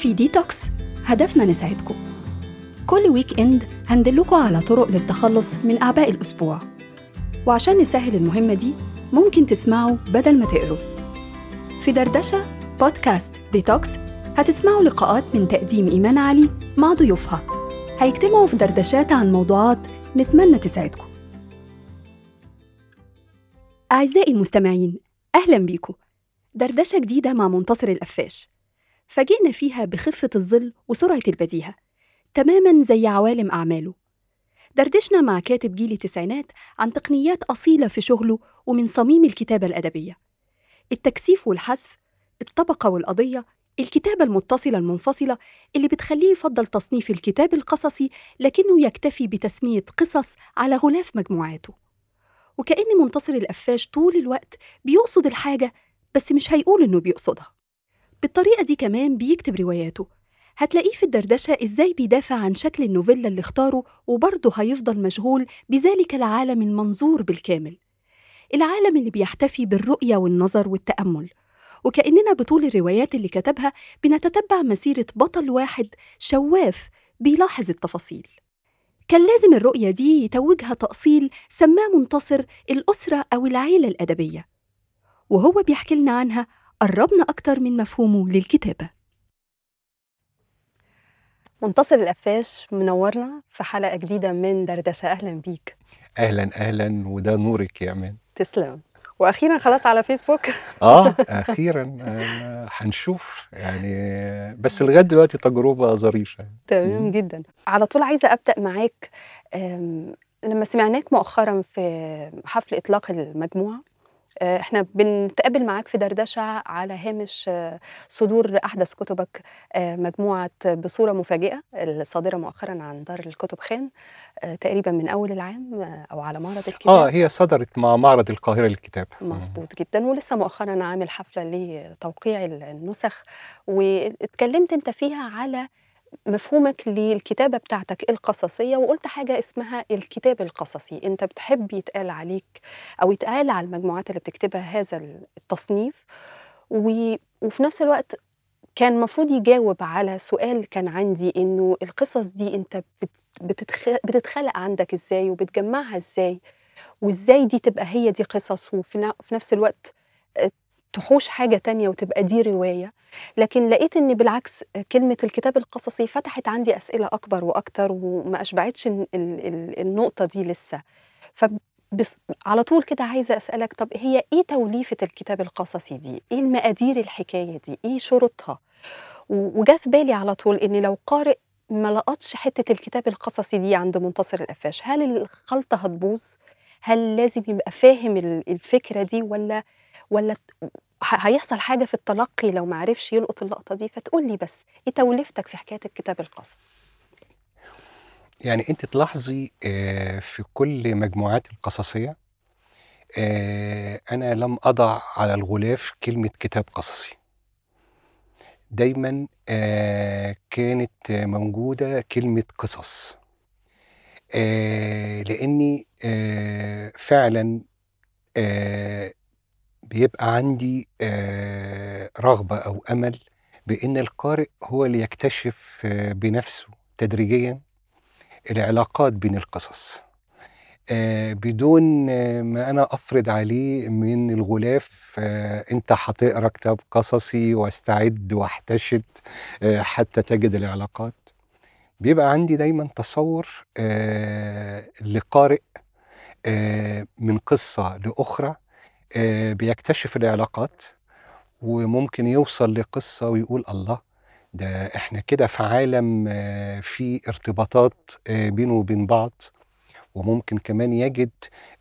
في ديتوكس. هدفنا نساعدكم. كل weekend هندلكوا على طرق للتخلص من أعباء الأسبوع. وعشان نسهل المهمة دي ممكن تسمعوا بدل ما تقروا. في دردشة بودكاست ديتوكس هتسمعوا لقاءات من تقديم إيمان علي مع ضيوفها. هيجتمعوا في دردشات عن موضوعات نتمنى تساعدكم. أعزائي المستمعين أهلا بيكم. دردشة جديدة مع منتصر القفاش فاجئنا فيها بخفة الظل وسرعة البديهة تماما زي عوالم أعماله. دردشنا مع كاتب جيل التسعينات عن تقنيات أصيلة في شغله ومن صميم الكتابة الأدبية. التكثيف والحذف الطبقة والقضية الكتابة المتصلة المنفصلة اللي بتخليه يفضل تصنيف الكتاب القصصي لكنه يكتفي بتسمية قصص على غلاف مجموعاته. وكأن منتصر القفاش طول الوقت بيقصد الحاجة بس مش هيقول إنه بيقصدها. بالطريقة دي كمان بيكتب رواياته. هتلاقيه في الدردشة إزاي بيدافع عن شكل النوفيلا اللي اختاره وبرضه هيفضل مشغول بذلك العالم المنظور بالكامل. العالم اللي بيحتفي بالرؤية والنظر والتأمل. وكأننا بطول الروايات اللي كتبها بنتتبع مسيرة بطل واحد شواف بيلاحظ التفاصيل. كان لازم الرؤية دي يتوجها تأصيل سماه منتصر الأسرة أو العيلة الأدبية. وهو بيحكي لنا عنها قربنا أكتر من مفهومه للكتابة. منتصر القفاش منورنا في حلقة جديدة من دردشة. أهلا بيك. أهلا أهلا وده نورك يا أمان. تسلم. وأخيرا خلاص على فيسبوك. آه أخيرا آه، هنشوف. يعني بس لغاية دلوقتي تجربة ظريفة. تمام. جدا. على طول عايزة أبدأ معاك. لما سمعناك مؤخرا في حفل إطلاق المجموعة آه، إحنا بنتقابل معاك في دردشة على هامش آه، صدور أحدث كتبك آه، مجموعة بصورة مفاجئة الصادرة مؤخرا عن دار الكتب خان آه، تقريبا من أول العام آه، أو على معرض الكتاب. آه هي صدرت مع معرض القاهرة للكتاب. مظبوط جدا ولسه مؤخرا عامل حفلة لتوقيع النسخ واتكلمت أنت فيها على مفهومك للكتابة بتاعتك القصصية وقلت حاجة اسمها الكتاب القصصي. أنت بتحب يتقال عليك أو يتقال على المجموعات اللي بتكتبها هذا التصنيف. و... وفي نفس الوقت كان المفروض يجاوب على سؤال كان عندي إنه القصص دي أنت بت... بتتخ... بتتخلق عندك إزاي وبتجمعها إزاي؟ وإزاي دي تبقى هي دي قصص؟ وفي نفس الوقت تحوش حاجة تانية وتبقى دي رواية لكن لقيت إن بالعكس كلمة الكتاب القصصي فتحت عندي أسئلة أكبر وأكتر وما أشبعتش ال- ال- ال- النقطة دي لسه فبس على طول كده عايزة أسألك طب هي إيه توليفة الكتاب القصصي دي؟ إيه المقادير الحكاية دي؟ إيه شروطها؟ و- وجا في بالي على طول إن لو قارئ ما لقطش حتة الكتاب القصصي دي عند منتصر القفاش هل الخلطة هتبوظ هل لازم يبقى فاهم ال- الفكرة دي ولا ولا هيحصل حاجة في التلقي لو ما عرفش يلقط اللقطة دي؟ فتقول لي بس إيه توليفتك في حكاية الكتاب القصصي يعني أنت تلاحظي آه، في كل مجموعات القصصية آه، أنا لم أضع على الغلاف كلمة كتاب قصصي. دايما آه، كانت موجودة كلمة قصص. لأني فعلا بيبقى عندي آه، رغبة أو أمل بإن القارئ هو اللي يكتشف آه، بنفسه تدريجيا العلاقات بين القصص. آه، بدون ما أنا أفرض عليه من الغلاف أنت هتقرأ كتاب قصصي واستعد واحتشد حتى تجد العلاقات. بيبقى عندي دايما تصور لقارئ من قصة لأخرى بيكتشف العلاقات وممكن يوصل لقصة ويقول الله ده إحنا كده في عالم آه، فيه ارتباطات آه، بينه وبين بعض. وممكن كمان يجد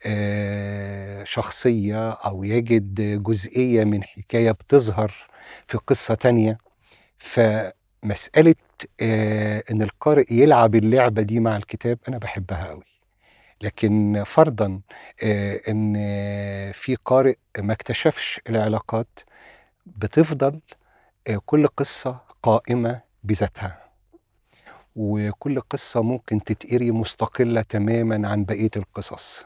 آه، شخصية أو يجد جزئية من حكاية بتظهر في قصة تانية. فمسألة آه، إن القارئ يلعب اللعبة دي مع الكتاب أنا بحبها قوي لكن فرضا آه، إن في قارئ ما اكتشفش العلاقات بتفضل آه، كل قصة قائمة بذاتها. وكل قصة ممكن تتقري مستقلة تماما عن بقية القصص.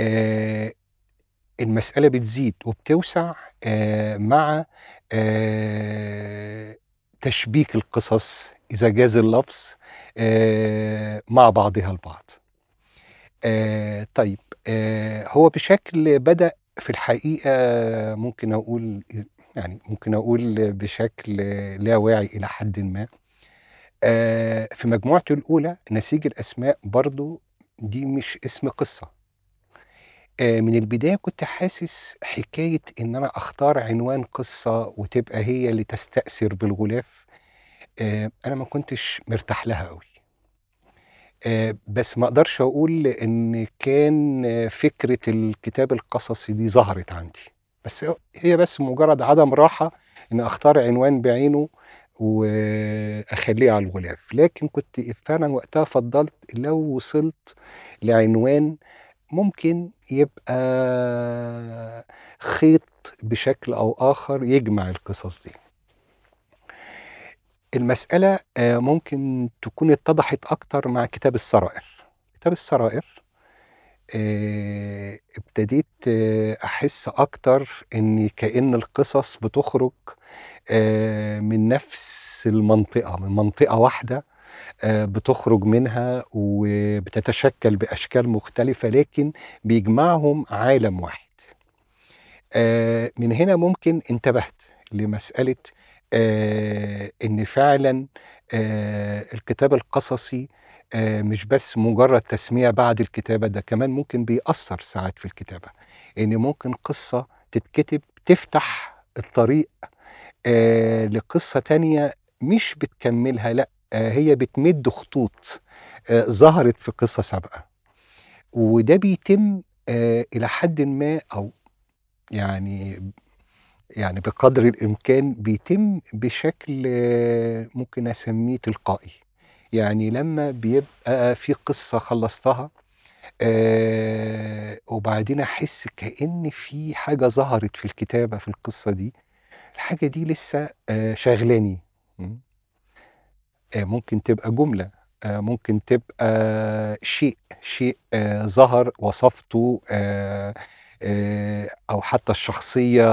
آه، المسألة بتزيد وبتوسع مع تشبيك القصص إذا جاز اللفظ مع بعضها البعض. آه، طيب آه، هو بشكل بدأ في الحقيقة ممكن أقول يعني ممكن أقول بشكل لا واعي إلى حد ما. آه، في مجموعته الأولى نسيج الأسماء برضو دي مش اسم قصة. آه، من البداية كنت حاسس حكاية إن أنا أختار عنوان قصة وتبقى هي اللي تستأثر بالغلاف. آه، أنا ما كنتش مرتاح لها آه، بس ما أقدرش أقول إن كان آه، فكرة الكتاب القصصي دي ظهرت عندي. بس هي بس مجرد عدم راحة إن أختار عنوان بعينه وأخليه على الغلاف. لكن كنت فعلا وقتها فضلت لو وصلت لعنوان ممكن يبقى خيط بشكل أو آخر يجمع القصص دي. المسألة آه، ممكن تكون اتضحت أكتر مع كتاب السرائر. كتاب السرائر آه، ابتديت آه، أحس أكتر إن كأن القصص بتخرج من نفس المنطقة من منطقة واحدة بتخرج منها وبتتشكل بأشكال مختلفة لكن بيجمعهم عالم واحد. من هنا ممكن انتبهت لمسألة آه، إن فعلا آه، الكتاب القصصي آه، مش بس مجرد تسمية بعد الكتابة ده كمان ممكن بيأثر ساعات في الكتابة. إن ممكن قصة تتكتب تفتح الطريق لقصة تانية مش بتكملها آه، هي بتمد خطوط ظهرت في قصة سابقة. وده بيتم إلى حد ما أو يعني يعني بقدر الإمكان بيتم بشكل آه، ممكن أسميه تلقائي. يعني لما بيبقى في قصة خلصتها آه وبعدين أحس كأن في حاجة ظهرت في الكتابة في القصة دي الحاجة دي لسه آه شغلاني ممكن تبقى جملة آه ممكن تبقى شيء شيء ظهر وصفته آه أو حتى الشخصية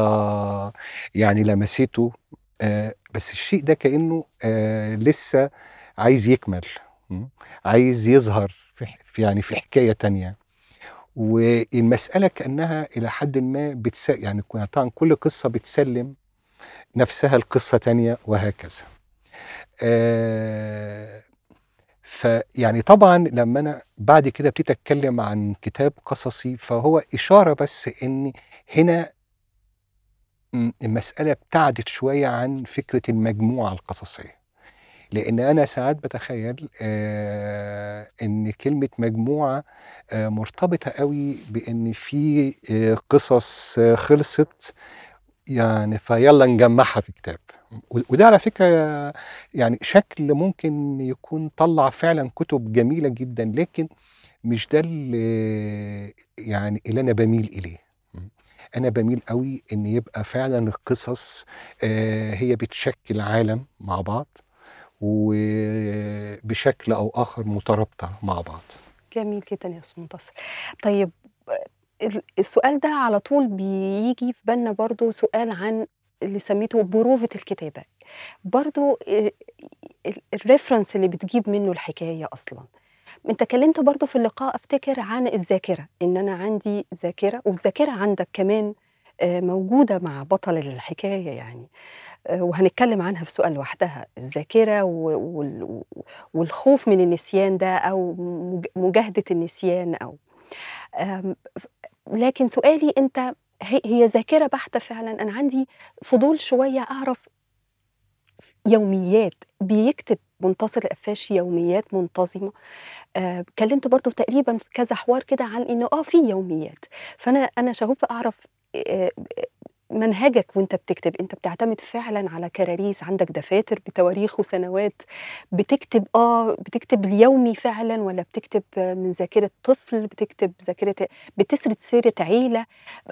يعني لمسته آه بس الشيء ده كأنه آه لسه عايز يكمل? عايز يظهر في يعني في حكاية تانية والمسألة كأنها إلى حد ما بتس يعني طبعا كل قصة بتسلم نفسها لقصة تانية وهكذا آه فيعني طبعا لما أنا بعد كده ابتديت أتكلم عن كتاب قصصي فهو إشارة بس إن هنا المسألة ابتعدت شوية عن فكرة المجموعة القصصية. لأن أنا ساعات بتخيل آه إن كلمة مجموعة آه مرتبطة قوي بإن في آه قصص خلصت يعني فيلا نجمعها في كتاب. وده على فكرة يعني شكل ممكن يكون طلع فعلا كتب جميلة جدا لكن مش ده اللي يعني اللي أنا بميل إليه. أنا بميل قوي إن يبقى فعلا القصص آه هي بتشكل عالم مع بعض وبشكل أو آخر مترابطة مع بعض. جميل جدا يا أستاذ منتصر. طيب ال- السؤال ده على طول بيجي في بالنا برضو سؤال عن اللي سميته بروفة الكتابة. برضو ال- الريفرنس اللي بتجيب منه الحكاية أصلا. أنت كلمت برضو في اللقاء أفتكر عن الذاكرة إن أنا عندي ذاكرة والذاكرة عندك كمان آه، موجودة مع بطل الحكاية يعني. آه، وهنتكلم عنها في سؤال لوحدها. الذاكرة والخوف من النسيان ده أو مج- مجاهدة النسيان أو لكن سؤالي أنت هي هي ذاكرة بحتة فعلا. أنا عندي فضول شوية أعرف يوميات بيكتب منتصر القفاش يوميات منتظمة. آه، اتكلمت برضو تقريبا في كذا حوار كده عن إنه آه في يوميات. فأنا أنا شغوفه أعرف آه، منهجك وانت بتكتب. انت بتعتمد فعلا على كراريس. عندك دفاتر بتواريخ وسنوات بتكتب آه بتكتب اليومي فعلا ولا بتكتب من ذاكرة طفل بتكتب ذاكرة بتسرد سيرة عيلة.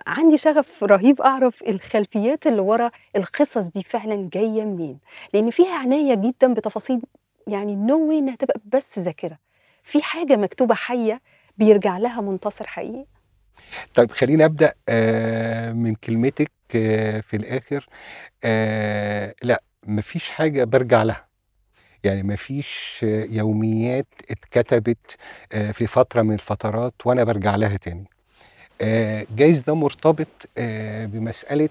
عندي شغف رهيب أعرف الخلفيات اللي ورا القصص دي فعلا جاية منين. لأن فيها عناية جدا بتفاصيل يعني نو إنها تبقى بس ذاكرة. في حاجة مكتوبة حية بيرجع لها منتصر حقيقي؟ طيب خليني أبدأ آه، من كلمتك. في الآخر آه، لأ مفيش حاجة برجع لها. يعني مفيش يوميات اتكتبت آه، في فترة من الفترات وأنا برجع لها تاني. آه، جايز ده مرتبط بمسألة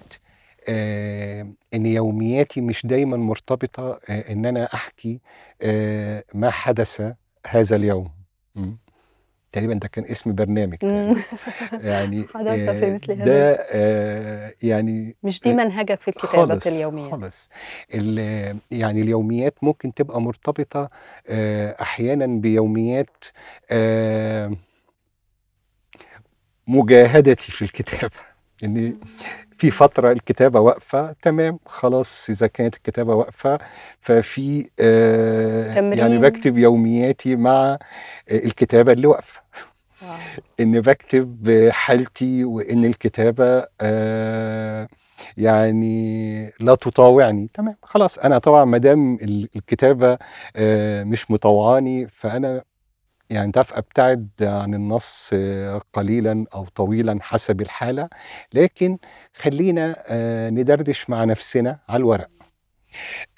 آه، إن يومياتي مش دايما مرتبطة إن أنا أحكي آه، ما حدث هذا اليوم. م. تقريبا ده كان اسم برنامج. تقريبا. يعني حضرت في مثل هذا ده آه، يعني مش دي آه، منهجك في كتابة خالص اليوميات خالص. ال- يعني اليوميات ممكن تبقى مرتبطة آه، أحيانا بيوميات آه، مجاهدتي في الكتابة. يعني في فترة الكتابة واقفة تمام خلاص إذا كانت الكتابة واقفة ففي آه، يعني. بكتب يومياتي مع آه، الكتابة اللي واقفة واو. إن بكتب حالتي وإن الكتابة آه، يعني لا تطاوعني تمام خلاص أنا طبعا ما دام ال- الكتابة آه، مش مطوعاني فأنا يعني تعرف أبتعد عن النص آه، قليلا أو طويلا حسب الحالة. لكن خلينا آه، ندردش مع نفسنا على الورق.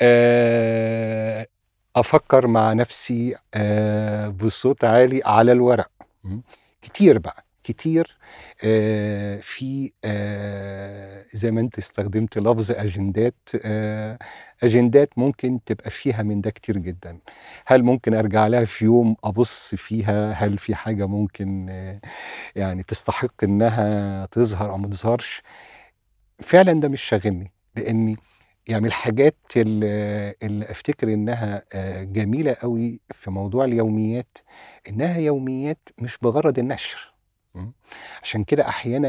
آه، أفكر مع نفسي بصوت عالي على الورق? كتير بقى. كتير آه، في آه، زي ما انت استخدمت لفظ أجندات آه، أجندات ممكن تبقى فيها من ده كتير جدا. هل ممكن أرجع لها في يوم أبص فيها؟ هل في حاجة ممكن يعني تستحق إنها تظهر أو ما تظهرش؟ فعلا ده مش شاغلني لأني يعني الحاجات اللي, أفتكر إنها جميلة قوي في موضوع اليوميات إنها يوميات مش بغرض النشر? عشان كده أحيانا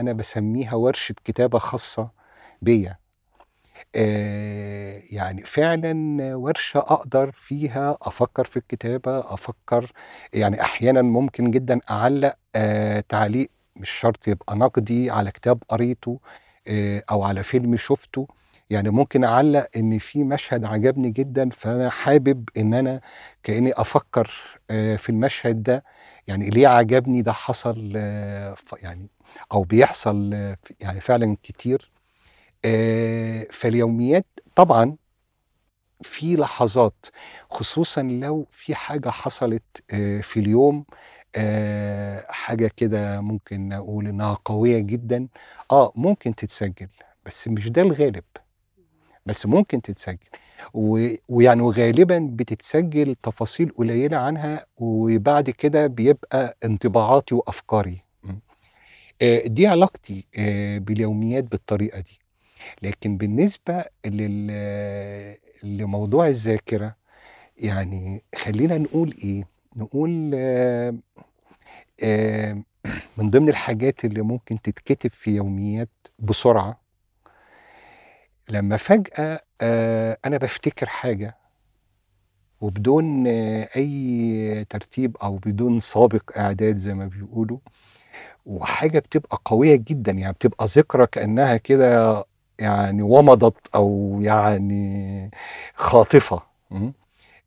أنا بسميها ورشة كتابة خاصة بيا. آه، يعني فعلا ورشة أقدر فيها أفكر في الكتابة أفكر يعني أحيانا ممكن جدا أعلق آه، تعليق مش شرط يبقى نقدي على كتاب قريته آه، أو على فيلم شفته. يعني ممكن أعلق إن في مشهد عجبني جدا فأنا حابب إن أنا كأني أفكر آه، في المشهد ده. يعني ليه عجبني؟ ده حصل آه، يعني أو بيحصل آه، يعني فعلا كتير. فاليوميات طبعا في لحظات خصوصا لو في حاجة حصلت في اليوم حاجة كده ممكن نقول إنها قوية جدا. آه ممكن تتسجل بس مش ده الغالب. بس ممكن تتسجل. و- ويعني وغالبا بتتسجل تفاصيل قليلة عنها وبعد كده بيبقى انطباعاتي وأفكاري. م. آه، دي علاقتي آه، باليوميات بالطريقة دي. لكن بالنسبة لل... لموضوع الذاكرة يعني خلينا نقول إيه؟ نقول آه، من ضمن الحاجات اللي ممكن تتكتب في يوميات بسرعة لما فجأة آه، أنا بفتكر حاجة وبدون أي ترتيب أو بدون سابق إعداد زي ما بيقولوا وحاجة بتبقى قوية جدا يعني بتبقى ذكرى كأنها كده يعني ومضت أو يعني خاطفة?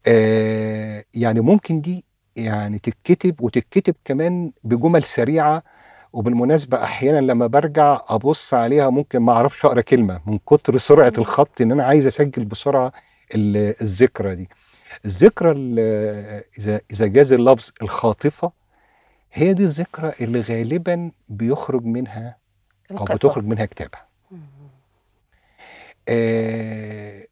آه يعني ممكن دي يعني تتكتب وتتكتب كمان بجمل سريعة وبالمناسبة أحيانا لما برجع أبص عليها ممكن ما أعرفش أقرأ كلمة من كتر سرعة مم. الخط إن أنا عايز أسجل بسرعة ال- الذكرى دي الذكرى ال- إذا إذا جاز اللفظ الخاطفة هي دي الذكرى اللي غالبا بيخرج منها أو بتخرج منها كتابة مم. آه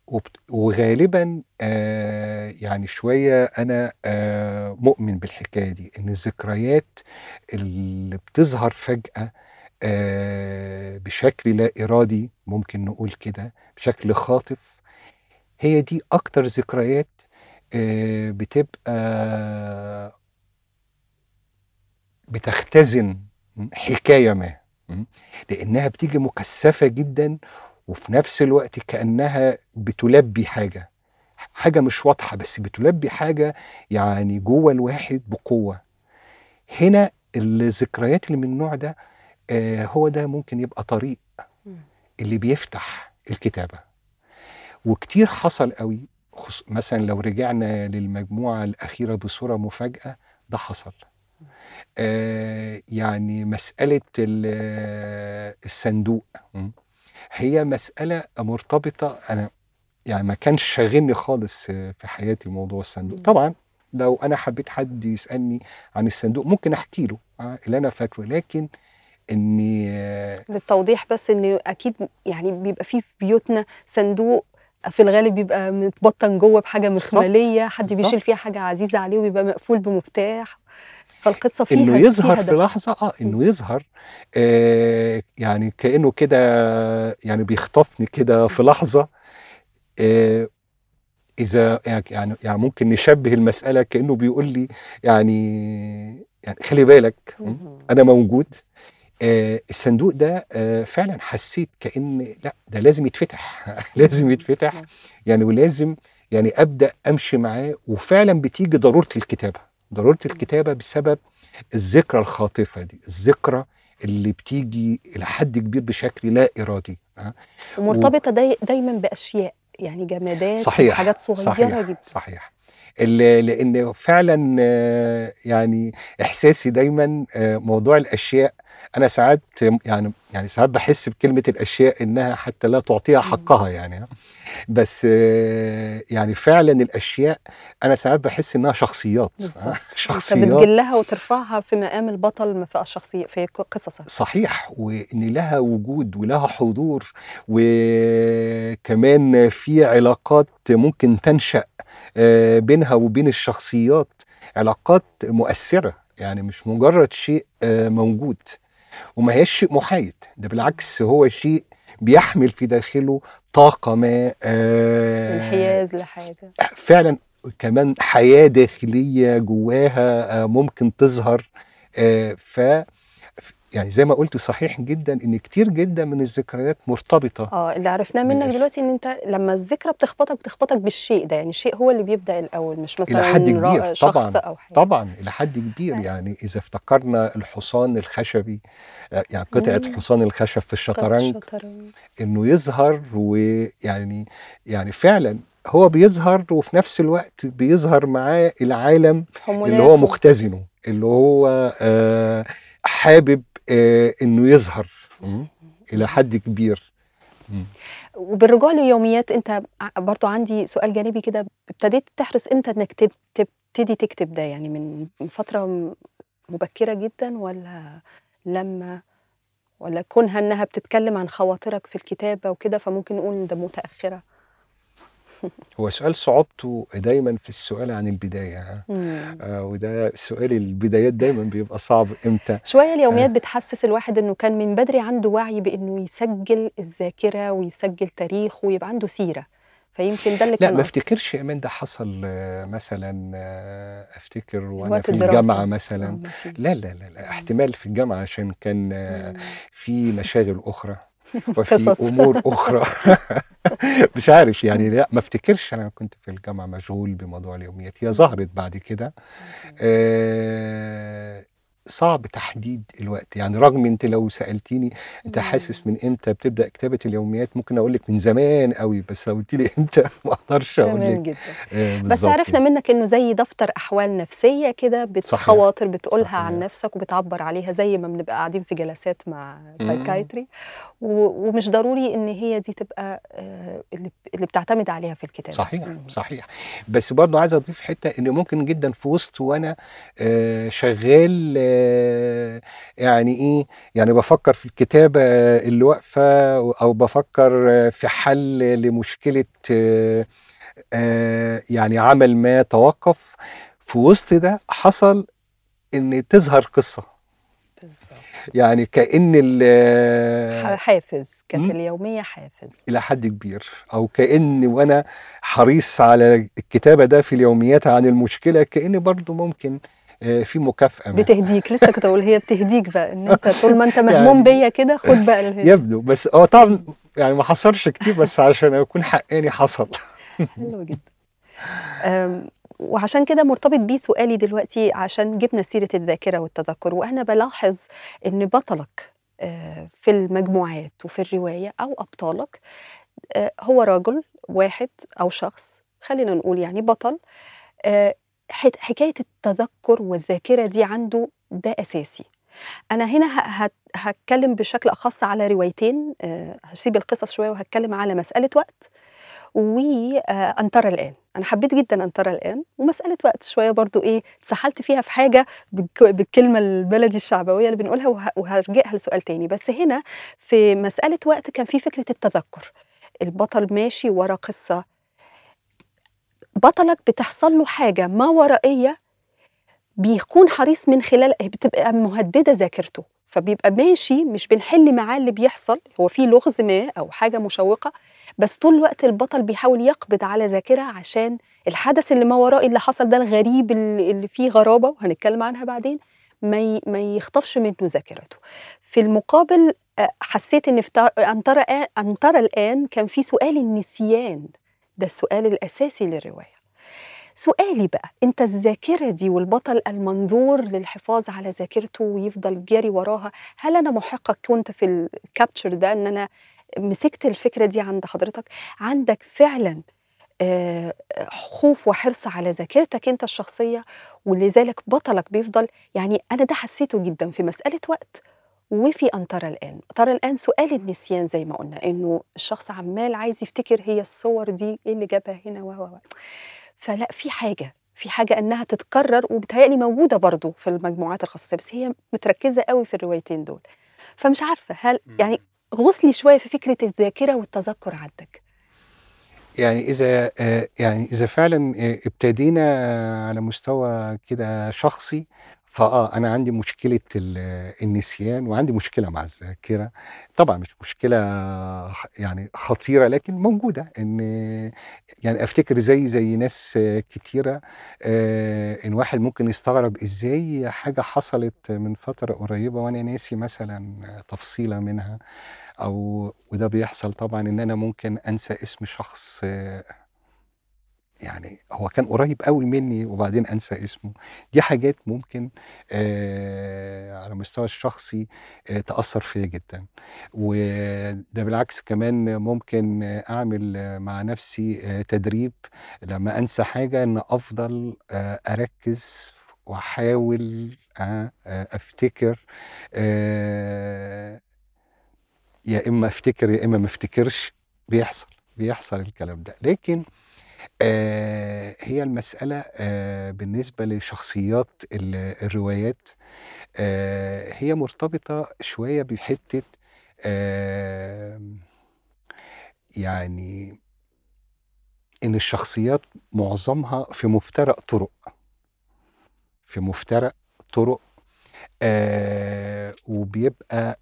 وغالبا آه يعني شوية أنا آه مؤمن بالحكاية دي إن الذكريات اللي بتظهر فجأة آه بشكل لا إرادي ممكن نقول كده بشكل خاطف هي دي أكتر ذكريات بتبقى بتختزن حكاية ما م? لأنها بتيجي مكثفة جدا وفي نفس الوقت كأنها بتلبي حاجة حاجة مش واضحة بس بتلبي حاجة يعني جوه الواحد بقوة هنا الذكريات اللي من النوع ده آه هو ده ممكن يبقى طريق. اللي بيفتح الكتابة وكتير حصل قوي. مثلا لو رجعنا للمجموعة الأخيرة بصورة مفاجأة ده حصل آه يعني ال- الصندوق? هي مسألة مرتبطة. أنا يعني ما كانش شاغلني خالص في حياتي موضوع الصندوق. طبعا لو أنا حبيت حد يسألني عن الصندوق ممكن أحكي له آه، اللي أنا فاكره. لكن اني آه، للتوضيح بس إن أكيد يعني بيبقى في في بيوتنا صندوق في الغالب بيبقى متبطن جوه بحاجة بالظبط مخملية حد بيشيل فيها حاجة عزيزة عليه وبيبقى مقفول بمفتاح. فالقصة فيها إنه يظهر فيها في لحظة آه. إنه يظهر آه يعني كأنه كده يعني بيخطفني كده في لحظة آه إذا يعني يعني ممكن نشبه المسألة كأنه بيقول لي يعني يعني خلي بالك. أنا موجود آه الصندوق ده آه فعلا حسيت كأن لأ ده لازم يتفتح لازم. يتفتح. يعني ولازم يعني أبدأ أمشي معاه وفعلا بتيجي ضرورة الكتابة ضرورة. الكتابة بسبب الذكرى الخاطفة دي الذكرى اللي بتيجي إلى حد كبير بشكل لا إرادي آه. و- ومرتبطة داي دايما بأشياء يعني جمادات صحيح وحاجات صغيرة صحيح جدا صحيح لأن فعلا يعني إحساسي دايما موضوع الأشياء أنا ساعات يعني يعني ساعات بحس بكلمة الأشياء إنها حتى لا تعطيها. حقها يعني. بس يعني فعلا الأشياء أنا ساعات بحس إنها شخصيات شخصيات. بتجلها وترفعها في مقام البطل في الشخصية في قصصك. صحيح. وإن لها وجود ولها حضور وكمان في علاقات ممكن تنشأ آه، بينها وبين الشخصيات علاقات مؤثرة يعني مش مجرد شيء آه، موجود. وما هيش شيء محايد ده بالعكس هو شيء بيحمل في داخله طاقة ما آه، انحياز لحاجة فعلا كمان حياة داخلية جواها آه، ممكن تظهر آه، ف يعني زي ما قلت صحيح جدا إن كتير جدا من الذكريات مرتبطة آه اللي عرفناه منك بالأشياء دلوقتي إن أنت لما الذكرى بتخبطك بتخبطك بالشيء ده يعني الشيء هو اللي بيبدأ الأول مش إلى حد مثلا كبير شخص طبعا أو حاجة طبعا إلى حد كبير آه. يعني إذا افتكرنا الحصان الخشبي آه، يعني قطعة مم. حصان الخشب في الشطرنج إنه يظهر ويعني يعني فعلا هو بيظهر وفي نفس الوقت بيظهر معاه العالم اللي هو مختزنه اللي هو آه، حابب آه، إنه يظهر إلى حد كبير. وبالرجوع ليوميات أنت برضو عندي سؤال جانبي كده. ابتديت تحرص إمتى إنك تب- تبتدي تكتب ده؟ يعني من من فترة م- مبكرة جدا ولا لما؟ ولا كونها إنها بتتكلم عن خواطرك في الكتابة وكده فممكن نقول إن ده متأخرة؟ هو سؤال صعوبته دايما في السؤال عن؟ مم. آه وده سؤال البدايات دايما بيبقى صعب إمتى شوية اليوميات آه. بتحسس الواحد إنه كان من بدري عنده وعي بإنه يسجل الذاكرة ويسجل تاريخ ويبقى عنده سيرة فيمكن ده اللي لا كان ما افتكرش يا ده حصل آه، مثلا آه، أفتكر وأنا في الدراسة الجامعة آه مثلا فيش لا لا لا. احتمال في الجامعة عشان كان آه،. في مشاغل أخرى وفي قصص. أمور أخرى. مش عارف يعني لا ما افتكرش أنا كنت في الجامعة مشغول بموضوع اليوميات. هي. ظهرت بعد كده. آه، صعب تحديد الوقت. يعني رغم إنت لو سألتيني أنت حاسس. من إمتى بتبدأ كتابة اليوميات ممكن أقول لك من زمان قوي بس لو قلت لي إمتى ما أقدرش أقول لك. جدا. آه، بس عرفنا منك إنه زي دفتر أحوال نفسية كده خواطر بتقولها عن صحيح نفسك وبتعبر عليها زي ما بنبقى قاعدين في جلسات مع. سايكايتري ومش ضروري إن هي دي تبقى آه، اللي بتعتمد عليها في الكتابة. صحيح مم. صحيح. بس برضه عايز أضيف حتة إن ممكن جدا في وسط وأنا آه، شغال يعني إيه يعني بفكر في الكتابة اللي واقفة أو بفكر في حل لمشكلة آه، يعني عمل ما توقف. في وسط ده حصل إن تظهر قصة. بالظبط. يعني ح- حافز كانت. اليومية حافز. إلى حد كبير. أو كأن وأنا حريص على الكتابة ده في اليوميات عن المشكلة كأن برضو ممكن في مكافأة. ما بتهديك. لسه كنت بقول هي بتهديك بقى إن أنت طول ما أنت مهموم يعني بيا كده خد بقى ال- يبدو. بس هو طبعا يعني ما حصلش كتير بس عشان أكون حقاني حصل. حلو جدا. وعشان كده مرتبط بيه سؤالي دلوقتي عشان جبنا سيرة الذاكرة والتذكر. وأنا بلاحظ إن بطلك آه، في المجموعات وفي الرواية أو أبطالك آه، هو رجل واحد أو شخص خلينا نقول يعني بطل آه، حكاية التذكر والذاكرة دي عنده ده أساسي. أنا هنا هتكلم بشكل أخص على روايتين آه، هسيب القصص شوية وهتكلم على مسألة وقت وأن ترى الآن. أنا حبيت جدا أن ترى الآن ومسألة وقت شوية برضو إيه اتسحلت فيها في حاجة بالك- بالكلمة البلدي الشعبوية اللي بنقولها وه- وهرجعها لسؤال تاني. بس هنا في مسألة وقت كان في فكرة التذكر. البطل ماشي ورا قصة بطلك بتحصل له حاجة ما ورائية بيكون حريص من خلال بتبقى مهددة ذاكرته فبيبقى ماشي مش بنحل معاه اللي بيحصل هو في لغز ما أو حاجة مشوقة بس طول الوقت البطل بيحاول يقبض على ذاكرة عشان الحدث اللي ما ورائي اللي حصل ده الغريب اللي فيه غرابة وهنتكلم عنها بعدين ما ما يخطفش منه ذاكرته. في المقابل آه، حسيت إن في تر- أن ترى آ- أن ترى الآن كان في سؤال النسيان. ده السؤال الأساسي للرواية. سؤالي بقى أنت الذاكرة دي والبطل المنظور للحفاظ على ذاكرته ويفضل جاري وراها هل أنا محقق كنت في الكابتشر ده إن أنا مسكت الفكرة دي عند حضرتك؟ عندك فعلا آه، خوف وحرص على ذاكرتك أنت الشخصية ولذلك بطلك بيفضل؟ يعني أنا ده حسيته جدا في مسألة وقت. وفي ان ترى الآن. ترى الآن سؤال النسيان زي ما قلنا إنه الشخص عمال عايز يفتكر هي الصور دي إيه اللي جابها هنا؟ و فلا في حاجة في حاجة إنها تتكرر وبتهيألي موجودة برضو في المجموعات الخاصة بس هي متركزة قوي في الروايتين دول. فمش عارفة هل يعني غصلي شوية في فكرة الذاكرة والتذكر عندك. يعني إذا آه، يعني إذا فعلا آه، ابتدينا على مستوى كده شخصي فآه أنا عندي مشكلة ال- النسيان وعندي مشكلة مع الذاكرة. طبعا مش مشكلة خ- يعني خطيرة لكن موجودة. إن يعني أفتكر زي زي ناس كتيرة آه، إن واحد ممكن يستغرب إزاي حاجة حصلت من فترة قريبة وأنا ناسي مثلا تفصيلة منها. أو وده بيحصل طبعا إن أنا ممكن أنسى اسم شخص آه، يعني هو كان قريب قوي مني وبعدين أنسى اسمه. دي حاجات ممكن آه، على المستوى الشخصي آه، تأثر فيا جدا. وده بالعكس كمان ممكن أعمل مع نفسي آه، تدريب. لما أنسى حاجة إن أفضل آه، أركز وأحاول آه، آه، أفتكر آه، يا إما أفتكر يا إما ما أفتكرش. بيحصل بيحصل الكلام ده. لكن آه هي المسألة آه بالنسبة لشخصيات ال- الروايات آه هي مرتبطة شوية بحتة يعني إن الشخصيات معظمها في مفترق طرق. في مفترق طرق وبيبقى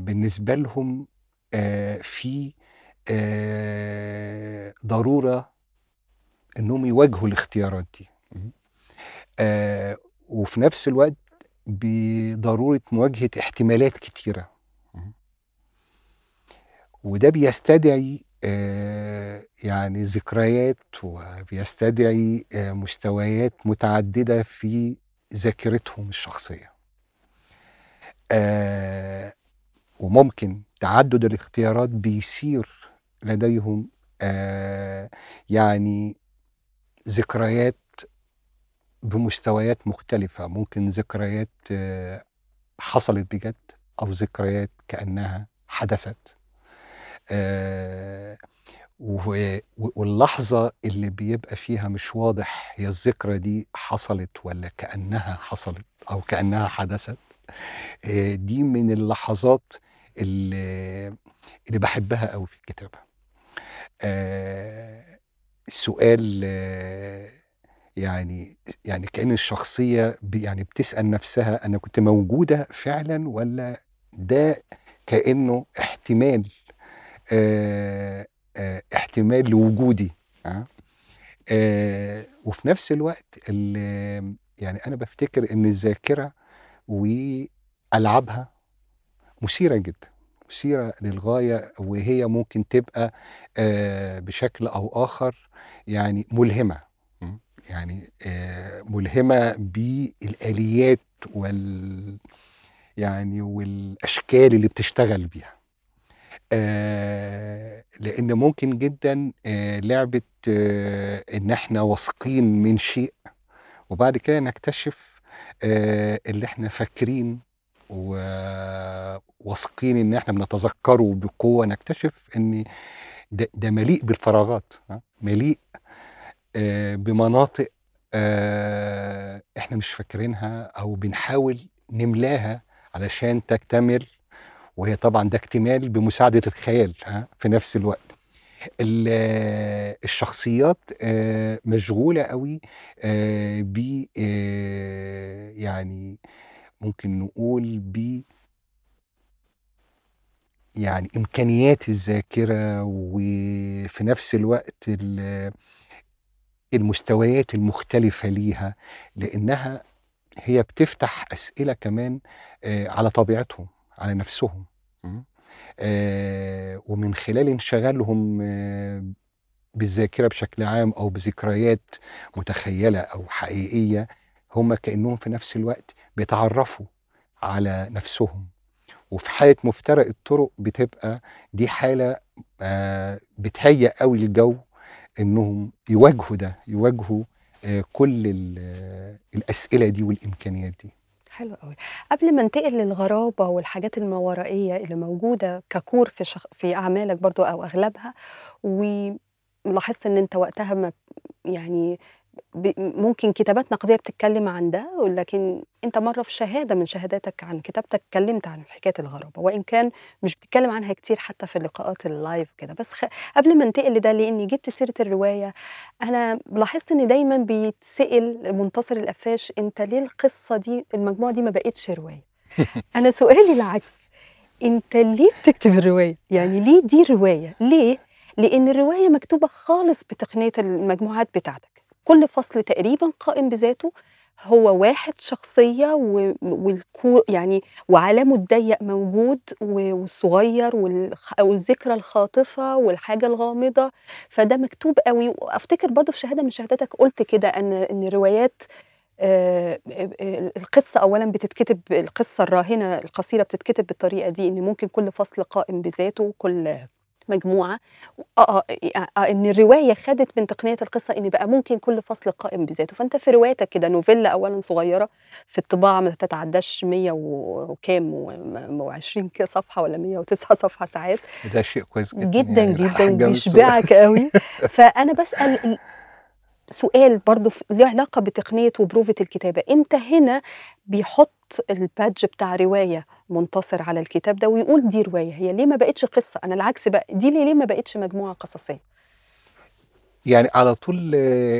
بالنسبة لهم في ضرورة إنهم يواجهوا الاختيارات دي. آه وفي نفس الوقت بضرورة مواجهة احتمالات كتيرة م. وده بيستدعي آه يعني ذكريات وبيستدعي آه مستويات متعددة في ذاكرتهم الشخصية آه وممكن تعدد الاختيارات بيصير لديهم آه يعني ذكريات بمستويات مختلفة. ممكن ذكريات آه، حصلت بجد أو ذكريات كأنها حدثت. آه، واللحظة اللي بيبقى فيها مش واضح هي الذكرى دي حصلت ولا كأنها حصلت أو كأنها حدثت. آه، دي من اللحظات اللي, اللي بحبها قوي في الكتابة. السؤال يعني يعني كأن الشخصية يعني بتسأل نفسها أنا كنت موجودة فعلا ولا ده كأنه احتمال آه، آه، احتمال لوجودي آه. آه، وفي نفس الوقت ال- يعني أنا بفتكر إن الذاكرة وألعابها مثيرة جدا مثيرة للغاية وهي ممكن تبقى آه، بشكل أو آخر يعني ملهمة م? يعني آه، ملهمة بالآليات وال يعني والأشكال اللي بتشتغل بيها آه، لأن ممكن جدا لعبة آه، إن إحنا واثقين من شيء وبعد كده نكتشف اللي إحنا فاكرين وواثقين إن إحنا بنتذكره بقوة نكتشف إن ده, ده مليء بالفراغات؟ مليء آه، بمناطق آه، إحنا مش فاكرينها أو بنحاول نملاها علشان تكتمل وهي طبعا ده اكتمال بمساعدة الخيال في نفس الوقت ال- آه، الشخصيات مشغولة قوي ب يعني ممكن نقول ب يعني إمكانيات الذاكرة وفي نفس الوقت ال- المستويات المختلفة ليها لأنها هي بتفتح أسئلة كمان آه، على طبيعتهم على نفسهم? آه، ومن خلال انشغالهم آه، بالذاكرة بشكل عام أو بذكريات متخيلة أو حقيقية هم كأنهم في نفس الوقت بيتعرفوا على نفسهم وفي حالة مفترق الطرق بتبقى دي حالة آه، بتهيأ قوي الجو إنهم يواجهوا ده يواجهوا آه، كل آه، الأسئلة دي والإمكانيات دي حلو قوي قبل ما انتقل للغرابة والحاجات الماورائية اللي موجودة ككور في شخ... في أعمالك برضو أو أغلبها ولاحظت إن أنت وقتها ما يعني. ممكن كتابات نقدية بتتكلم عن ده ولكن أنت مرة في شهادة من شهاداتك عن كتابتك اتكلمت عن حكاية الغرابة وإن كان مش بتتكلم عنها كتير حتى في اللقاءات اللايف كده بس خ... قبل ما انتقل لده لأني جبت سيرة الرواية أنا لاحظت إن دايما بيتسأل منتصر القفاش أنت ليه القصة دي المجموعة دي ما بقتش رواية أنا سؤالي العكس أنت ليه بتكتب الرواية؟ يعني ليه دي رواية؟ ليه؟ لأن الرواية مكتوبة خالص بتقنية المجموعات بتاعتك كل فصل تقريبا قائم بذاته هو واحد شخصية والكور يعني وعالمه الضيق موجود والصغير والذكرى الخاطفة والحاجة الغامضة فده مكتوب قوي. وأفتكر برضو في شهادة من شهاداتك قلت كده ان إن الروايات آه، آه، القصة أولا بتتكتب القصة الراهنة القصيرة بتتكتب بالطريقة دي إن ممكن كل فصل قائم بذاته كل مجموعة. آه آه آه إن الرواية خدت من تقنية القصة إن بقى ممكن كل فصل قائم بذاته. فأنت في روايتك كده نوفيلا أولا صغيرة في الطباعة ما تتعداش 100 وكام و20 صفحة ولا 109 صفحة ساعات. وده شيء كويس جدا جدا يعني جدا بيشبعك قوي. فأنا بسأل ال- سؤال برضو في- له علاقة بتقنية وبروفة الكتابة. إمتى هنا بيحط البادج بتاع رواية منتصر على الكتاب ده ويقول دي رواية هي ليه ما بقتش قصة؟ أنا العكس بقى دي ليه ما بقتش مجموعة قصصية؟ يعني على طول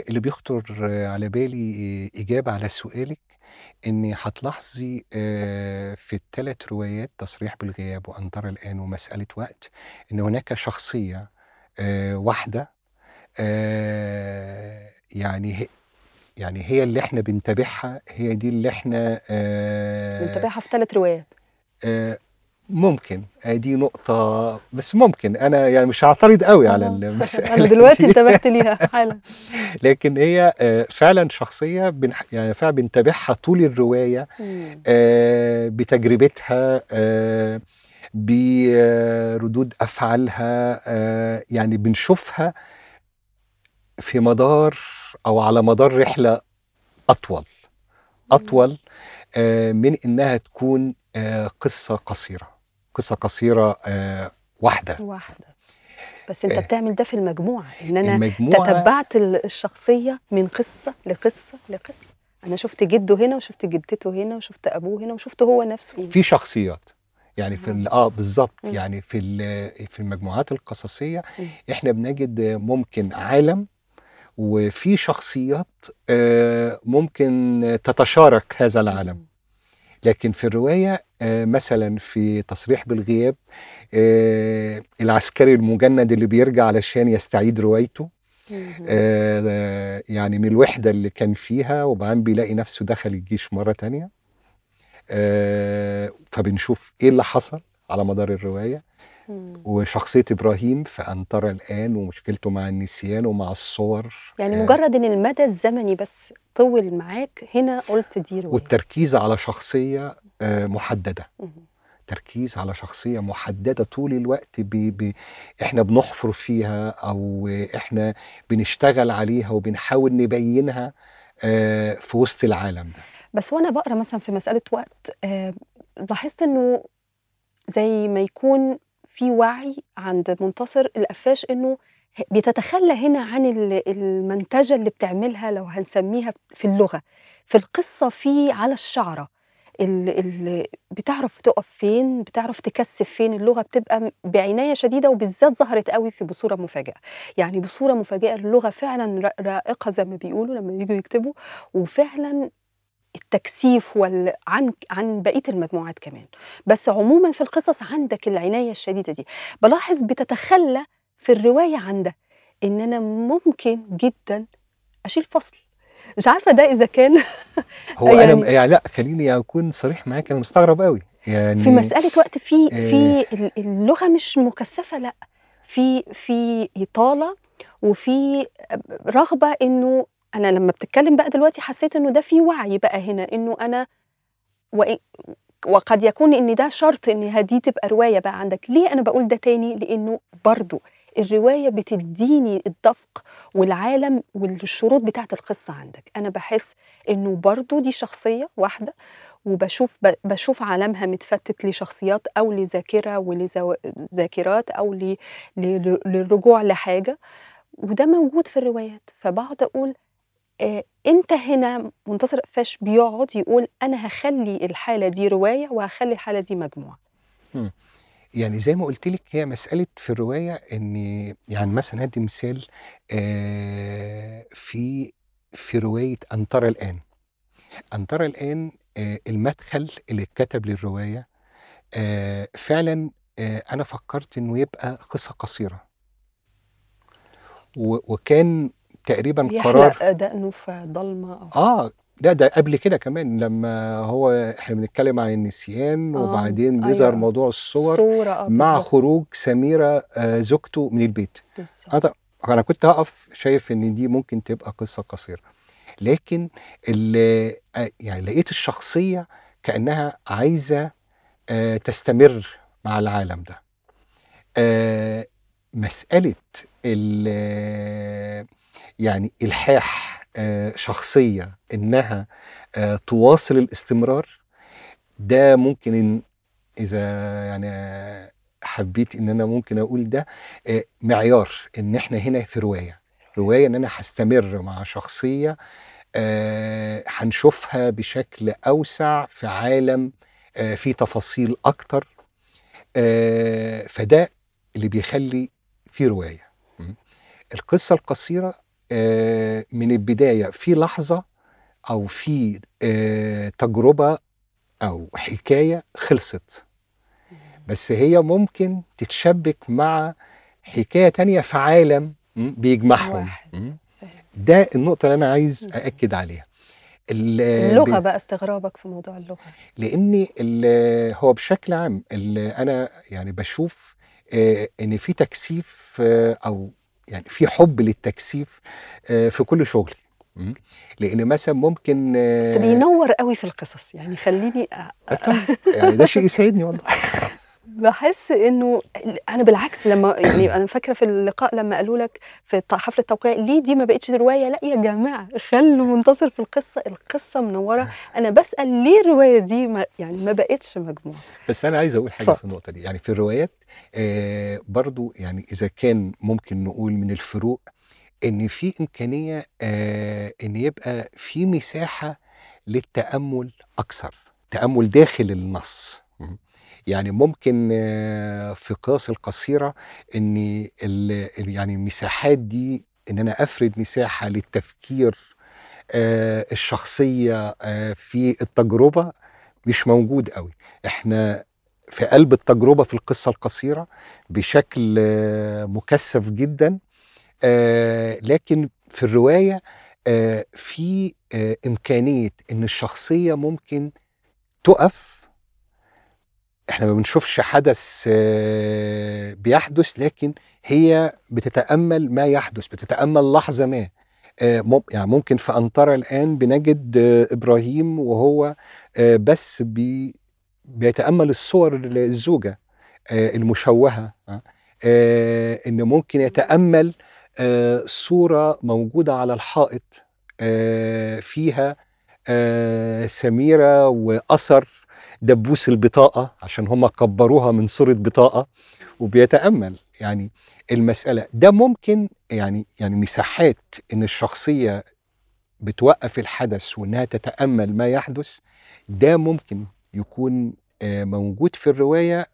اللي بيخطر على بالي إجابة على سؤالك إني هتلاحظي آه، في الثلاث روايات تصريح بالغياب وأنظر الآن ومسألة وقت إن هناك شخصية آه، واحدة آه، يعني يعني هي اللي إحنا بنتابعها هي دي اللي إحنا آه، بنتابعها في ثلاث روايات آه، ممكن آه، دي نقطة بس ممكن أنا يعني مش هعترض قوي على آه. المسألة أنا دلوقتي دي. انتبهت ليها حالا لكن هي آه، فعلا شخصية بنح... يعني فعلا بنتابعها طول الرواية. آه، بتجربتها آه، بردود أفعالها يعني بنشوفها في مدار أو على مدار رحلة أطول. أطول آه، من إنها تكون آه، قصة قصيرة. قصة قصيرة آه، واحدة. واحدة. بس أنت. بتعمل ده في المجموعة إن أنا المجموعة تتبعت ال- الشخصية من قصة لقصة لقصة. أنا شفت جده هنا وشفت جدته هنا وشفت أبوه هنا وشفت هو نفسه هنا. في شخصيات. يعني في آه بالظبط. يعني في في المجموعات القصصية. إحنا بنجد ممكن عالم وفي شخصيات آه، ممكن تتشارك هذا العالم. لكن في الرواية آه، مثلا في تصريح بالغياب آه، العسكري المجند اللي بيرجع علشان يستعيد روايته يعني من الوحدة اللي كان فيها وبعدين بيلاقي نفسه دخل الجيش مرة تانية. فبنشوف إيه اللي حصل على مدار الرواية. مم. وشخصية إبراهيم في أن ترى الآن ومشكلته مع النسيان ومع الصور يعني آه، مجرد إن المدى الزمني بس طول معاك هنا قلت دي رواية والتركيز على شخصية آه، محددة مم. تركيز على شخصية محددة طول الوقت بي بي إحنا بنحفر فيها أو إحنا بنشتغل عليها وبنحاول نبينها آه، في وسط العالم ده بس وأنا بقرأ مثلا في مسألة وقت لاحظت إنه زي ما يكون في وعي عند منتصر القفاش إنه ه بتتخلّى هنا عن ال المنتجة اللي بتعملها لو هنسميها في اللغة، في القصة في على الشعرة. ال ال بتعرف تُقف فين، بتعرف تكثّف فين، اللغة بتبقى م بعناية شديدة وبالذات ظهرت أوي في بصورة مفاجئة، يعني بصورة مفاجئة اللغة فعلًا ر رائقة زي ما بيقولوا لمّا بييجوا يكتبوا، وفعلًا التكثيف وال عن عن بقية المجموعات كمان، بس عمومًا في القصص عندك العناية الشديدة دي، بالاحظ بتتخلّى في الرواية عن ده، إن أنا ممكن جدًا أشيل فصل، مش عارفة ده إذا كان هو أنا م يعني يعني لأ خلّيني أكون صريح معاكِ أنا مستغرب في يعني مسألة وقت في آآ في ال اللغة مش مكثّفة لأ، في في إطالة وفي اب رغبة أنا لمّا بتتكلم بقى دلوقتي حسيت إنه ده في وعي بقى هنا، إنه أنا وإ وقد يكون إن ده شرط إن دي تبقى رواية بقى عندك، ليه أنا باقول ده تاني؟ لإنه برضه الرواية بتدّيني الدفق والعالم والشروط بتاعة القصة عندك، أنا باحس إنه برضه دي شخصية واحدة وباشوف ب باشوف عالمها متفتت لشخصيات أو لذاكرة ولذو ذاكرات أو ل ل للرجوع لحاجة، وده موجود في الروايات، فباقعد أقول آآ إمتى هنا منتصر قفاش بيقعد يقول أنا هاخلّي الحالة دي رواية وهاخلّي الحالة دي مجموعة؟ إمم. يعني زي ما قُلت لِك هي مسألة في الرواية إن يعني مثلًا هادّي مثال آآ في في رواية أن ترى الآن. أن ترى الآن آآ المدخل اللي اتكتب للرواية آآ فعلًا آآ أنا فكّرت إنه يبقى قصة قصيرة. و وكان تقريبًا قرار بيحلق دقنه في ضلمة أو آه، لأ ده قبل كده كمان لمّا هو إحنا بنتكلم عن النسيان آه، وبعدين بيظهر أيوه. موضوع الصور صورة آه مع بالضبط. خروج سميرة آآ زوجته من البيت. بالضبط. أنا ط أنا كنت هاقف شايف إن دي ممكن تبقى قصة قصيرة، لكن ال أ يعني لقيت الشخصية كأنها عايزة آآ تستمر مع العالم ده. ال يعني إلحاح آآ شخصية إنها آآ تواصل الاستمرار، ده ممكن إن إذا يعني حبيتِ إن أنا ممكن أقول ده معيار إن إحنا هنا في رواية، رواية إن أنا هاستمر مع شخصية آآ هنشوفها بشكل أوسع في عالم فيه تفاصيل أكتر، آآ فده اللي بيخلّي في. القصة القصيرة آآ من البداية في لحظة أو في آآ تجربة أو حكاية خلصت،. بس هي ممكن تتشبِّك مع حكاية تانية في عالم بيجمعهم. ده النقطة اللي أنا عايز. أأكد عليها. ال اللغة ب بقى استغرابك في موضوع اللغة. لإن ال هو بشكل عام ال أنا يعني باشوف آآ إن في تكثيف أو يعني في حُب للتكثيف آآ في كل شغلي. لإن مثلًا ممكن بس بينوّر أوي في القصص، يعني خلّيني أ آه يعني ده شيء يسعدني والله. باحس إنه ال أنا بالعكس لمّا يعني أنا فاكرة في اللقاء لمّا قالوا لك في الت حفل التوقيع ليه دي ما بقتش رواية؟ لأ يا جماعة خلّوا منتصر في القصة، القصة منوّرة، أنا باسأل ليه الرواية دي ما يعني ما بقتش مجموعة؟ بس أنا عايز أقول حاجة اتفضل. في النقطة دي، يعني في الروايات آآ برضه يعني إذا كان ممكن نقول من الفروق إن في إمكانية آآ إن يبقى في مساحة للتأمُّل أكثر، تأمُّل داخل النص. يعني ممكن في القصص القصيرة إن ال ال يعني المساحات دي إن أنا أفرد مساحة للتفكير آآ الشخصية آآ في التجربة مش موجود أوي. إحنا في قلب التجربة في القصة القصيرة بشكل مكثّف جدًا، لكن في الرواية آآ في آآ إمكانية إن الشخصية ممكن تُقف إحنا ما بنشوفش حدث بيحدث، لكن هي بتتأمَّل ما يحدث، بتتأمَّل لحظة ما. مم يعني ممكن في أن ترى الآن بنجد إبراهيم وهو آآ بس بي بيتأمَّل الصور ال الزوجة آآ المشوّهة آه، آآ إن ممكن يتأمَّل آآ صورة موجودة على الحائط فيها آآ سميرة وأثر دبوس البطاقة عشان هم كبروها من صورة بطاقة وبيتأمل. يعني المسألة ده ممكن يعني يعني مساحات إن الشخصية بتوقف الحدث وإنها تتأمل ما يحدث ده ممكن يكون آه، موجود في الرواية.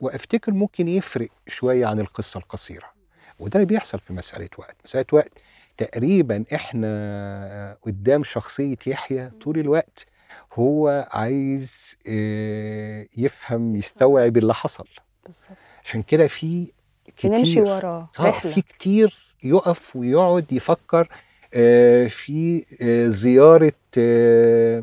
وأفتكر ممكن يفرق شوية عن القصة القصيرة. وده اللي بيحصل في مسألة وقت. مسألة وقت تقريبا إحنا قدام شخصية يحيى طول الوقت. هو عايز آه، يفهم يستوعب اللي حصل. بالظبط. عشان كده في نمشي كتير وراه آه رحلة. في كتير يقف ويقعد يفكر آه، في آه، زيارة آه،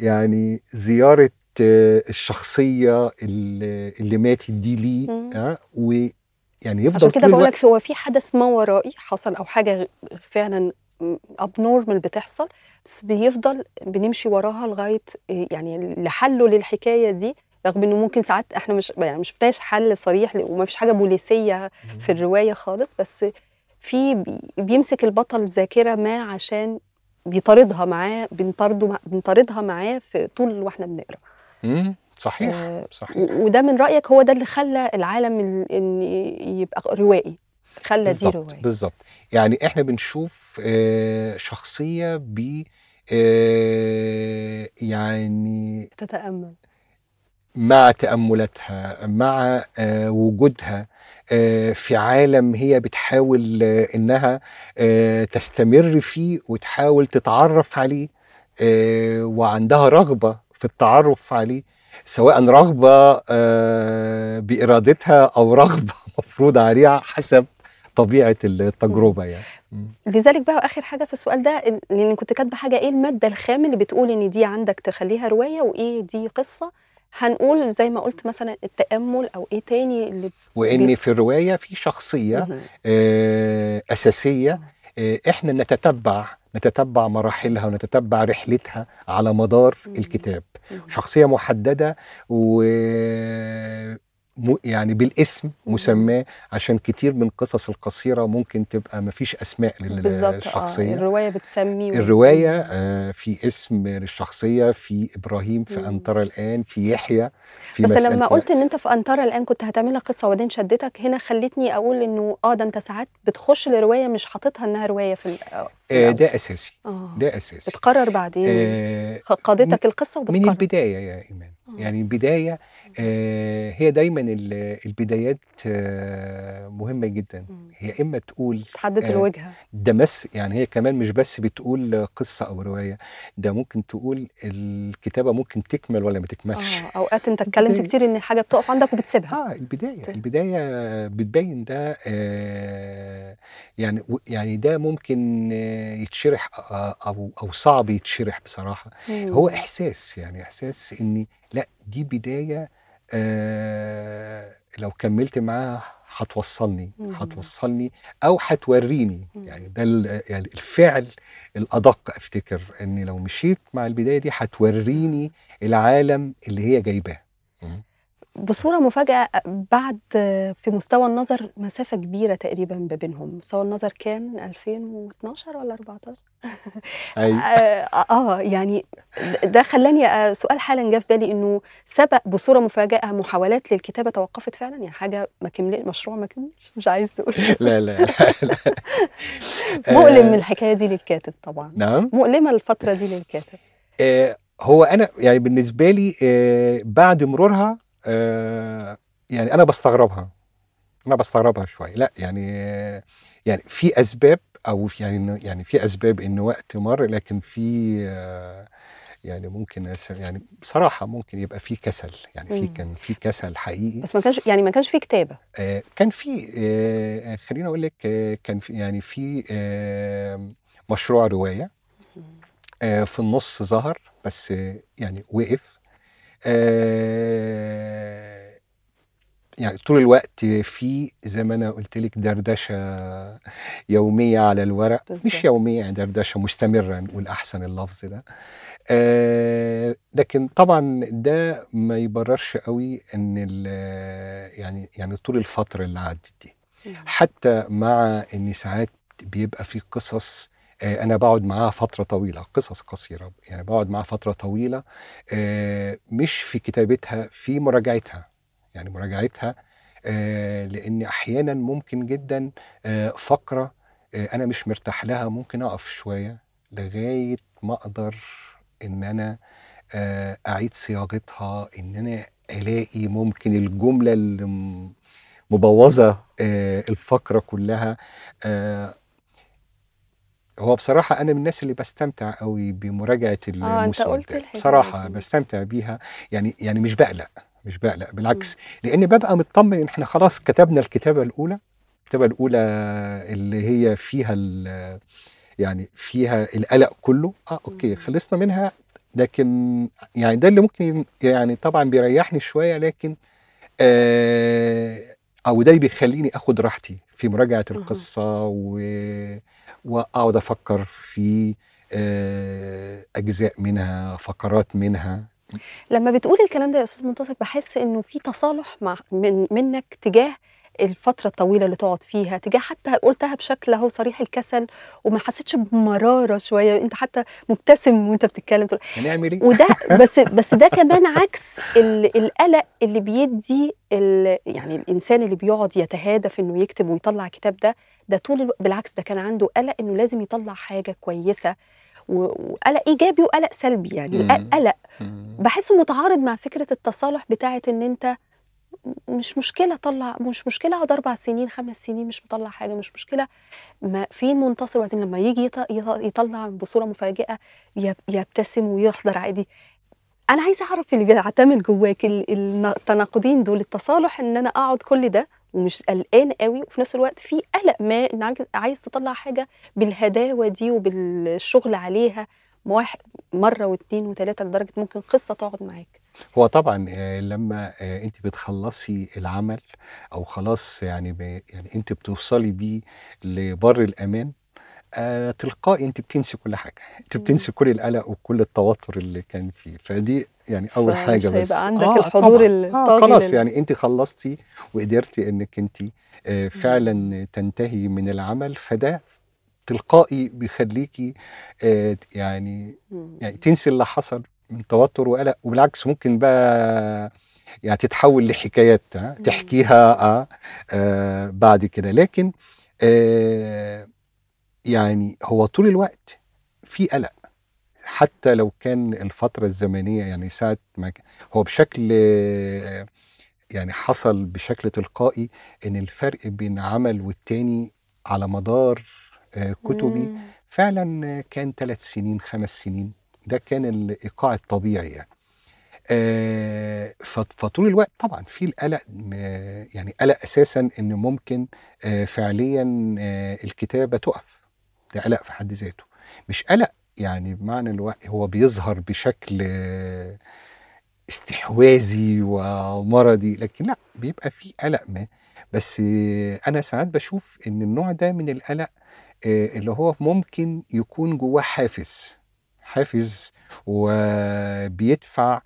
يعني زيارة آه، الشخصية اللي اللي ماتت دي ليه. آه، ويعني يفضل عشان كده بقول لك هو في حدث ما ورائي حصل أو حاجة فعلا abnormal بتحصل بس بيفضل بنمشي وراها لغاية يعني لحله للحكاية دي رغم إنه ممكن ساعات إحنا مش يعني مش شفناش حل صريح وما فيش حاجة بوليسية في الرواية خالص بس في بي- بيمسك البطل ذاكرة ما عشان بيطاردها معاه بنطارده بنطاردها معاه في طول وإحنا بنقرأ. صحيح آه، صحيح. وده من رأيك هو ده اللي خلى العالم ال- إن يبقى روائي خلى دي بالظبط روايه بالظبط يعني إحنا بنشوف آه، شخصية ب آه، يعني تتأمل. مع تأملاتها مع آه، وجودها في عالم هي بتحاول إنها تستمر فيه وتحاول تتعرف عليه وعندها رغبة في التعرف عليه سواء رغبة بإرادتها أو رغبة مفروض عليها حسب طبيعة التجربة يعني. لذلك بقى آخر حاجة في السؤال ده لأن كنت كاتبة حاجة إيه المادة الخام اللي بتقول إن دي عندك تخليها رواية وإيه دي قصة هنقول زي ما قلت مثلا التأمل أو إيه تاني اللي وإن بي- في الرواية في شخصية مهم. آه، أساسية آه، إحنا نتتبع نتتبع مراحلها ونتتبع رحلتها على مدار. الكتاب مهم. شخصية محددة و يعني بالاسم. مسماه عشان كتير من القصص القصيرة ممكن تبقى مفيش أسماء بالظبط آه للشخصية الرواية بتسمي مم. آه، في اسم للشخصية في إبراهيم في مم. أنترى الآن في يحيى في بس لما قلت إن أنت في انطره الآن كنت هتعملها قصة وبعدين شدتك هنا خلتني أقول إنه آه ده أنت ساعات بتخش لرواية مش حاططها إنها رواية في آه، في آه،. ده أساسي آه ده أساسي بتقرر بعدين آه، قادتك القصة من وبتقرر البداية يا إيمان آه. يعني البداية آه، هي دايما ال- البدايات آه، مهمة جدا. هي إما تقول تحدد آه، الوجهة ده بس يعني هي كمان مش بس بتقول قصة أو رواية ده ممكن تقول الكتابة ممكن تكمل ولا ما تكملش آه أوقات أنت اتكلمت. كتير إن حاجة بتقف عندك وبتسيبها آه البداية طيب. البداية بتبين ده آه يعني يعني ده ممكن آه، يتشرح آه، أو أو صعب يتشرح بصراحة هو مم. إحساس يعني إحساس إني لأ دي بداية آه لو كملت معاها هتوصلني. هتوصلني أو هتوريني. يعني ده يعني الفعل الأدق أفتكر إني لو مشيت مع البداية دي هتوريني العالم اللي هي جايباه. بصورة مفاجأة بعد في مستوى النظر مسافة كبيرة تقريبا ما بينهم. مستوى النظر كان 2012 ولا 14 أيوة. آه, آه يعني ده خلاني آه، سؤال حالا جه في بالي إنه سبق بصورة مفاجأة محاولات للكتابة توقفت فعلا؟ يعني حاجة ما كمل مشروع ما كملش؟ مش عايز تقول. لا لا لا, لا. مؤلم آه، الحكاية دي للكاتب طبعا. نعم. مؤلمة الفترة دي للكاتب. هو أنا يعني بالنسبة لي بعد مرورها يعني أنا بستغربها. أنا بستغربها شوية لا يعني آه يعني في أسباب أو في يعني يعني في أسباب ان وقت مر لكن في آه يعني ممكن يعني بصراحة ممكن يبقى في كسل. يعني في. كان في كسل حقيقي. بس ما كانش يعني ما كانش في كتابة. آه، كان في آه، خليني أقول لك آه، كان في يعني في آه، مشروع رواية آه، في النص ظهر بس آه، يعني وقف. آه، يعني طول الوقت في زي ما أنا قلت لك دردشة يومية على الورق. بالظبط. مش يومية يعني دردشة مستمرة نقول أحسن اللفظ ده. آه، لكن طبعا ده ما يبررش قوي إن ال- يعني يعني طول الفترة اللي عدت دي. حتى مع إن ساعات بيبقى في قصص آه، أنا بقعد معاها فترة طويلة قصص قصيرة يعني بقعد معاها فترة طويلة آه، مش في كتابتها في مراجعتها. يعني مراجعتها آه، لأن أحيانا ممكن جدا آه، فقرة آه، أنا مش مرتاح لها ممكن أقف شوية لغاية ما أقدر إن أنا آه، أعيد صياغتها إن أنا ألاقي ممكن الجملة اللي مبوظه آه، الفقرة كلها آه، هو بصراحة أنا من الناس اللي بستمتع قوي بمراجعة المسودة الحكاية بصراحة بستمتع بيها يعني يعني مش بقلق. مش بقلق بالعكس. لأن ببقى مطمن إن إحنا خلاص كتبنا الكتابة الأولى الكتابة الأولى اللي هي فيها يعني فيها القلق كله. آه أوكي. خلصنا منها. لكن يعني ده اللي ممكن يعني طبعا بيريحني شوية لكن آه أو ده اللي بيخليني آخد راحتي في مراجعة. القصة و... وأقعد أفكر في آه أجزاء منها فقرات منها. لما بتقول الكلام ده يا أستاذ منتصر بحس إنه في تصالح مع من منك تجاه الفترة الطويلة اللي تقعد فيها تجاه حتى قلتها بشكل أهو صريح الكسل وما حسيتش بمرارة شوية انت حتى مبتسم وأنت بتتكلم تقول هنعمل إيه؟ وده بس بس ده كمان عكس ال- القلق اللي بيدي ال- يعني الإنسان اللي بيقعد يتهادف إنه يكتب ويطلع كتاب ده ده طول بالعكس ده كان عنده قلق إنه لازم يطلع حاجة كويسة و- وقلق إيجابي وقلق سلبي يعني. القلق. بحسه متعارض مع فكرة التصالح بتاعه إن أنت مش مشكلة طلع مش مشكلة أقعد أربع سنين خمس سنين مش مطلع حاجة مش مشكلة. ما فين منتصر؟ وقت لما يجي يط- يط- يطلع بصورة مفاجئة يب- يبتسم ويحضر عادي. أنا عايزة أعرف اللي بيعتمل جواك ال- ال- التناقضين دول التصالح إن أنا أقعد كل ده ومش قلقان قوي وفي نفس الوقت في قلق ما إن عايز- تطلع حاجة بالهداوة دي وبالشغل عليها. واحد مرة واثنين وثلاثه لدرجة ممكن قصة تقعد معاك. هو طبعا آه، لما آه، انت بتخلصي العمل أو خلاص يعني ب... يعني انت بتوصلي بيه لبر الأمان آه تلقائي انت بتنسي كل حاجة. انت. بتنسي كل القلق وكل التوتر اللي كان فيه. فدي يعني أول حاجة هيبقى بس. عندك آه الحضور الطاغي آه خلاص يعني انت خلصتي وقدرتي إنك انت آه فعلا تنتهي من العمل فده تلقائي بيخليكي آه يعني. يعني تنسي اللي حصل من توتر وقلق وبالعكس ممكن بقى يعني تتحول لحكايات مم. تحكيها آه آه بعد كده. لكن آه يعني هو طول الوقت في قلق. حتى لو كان الفترة الزمنية يعني ساعة ما هو بشكل يعني حصل بشكل تلقائي إن الفرق بين عمل والتاني على مدار آه، كتبي مم. فعلا كان ثلاث سنين خمس سنين. ده كان الإيقاع الطبيعي يعني. آه، فطول الوقت طبعا في القلق يعني قلق أساسا إن ممكن آه، فعليا آه، الكتابة تقف. ده قلق في حد ذاته. مش قلق يعني بمعنى الوقت هو بيظهر بشكل استحواذي ومرضي لكن لأ بيبقى في قلق ما. بس أنا ساعات بشوف إن النوع ده من القلق آه، اللي هو ممكن يكون جواه حافز حافز وبيدفع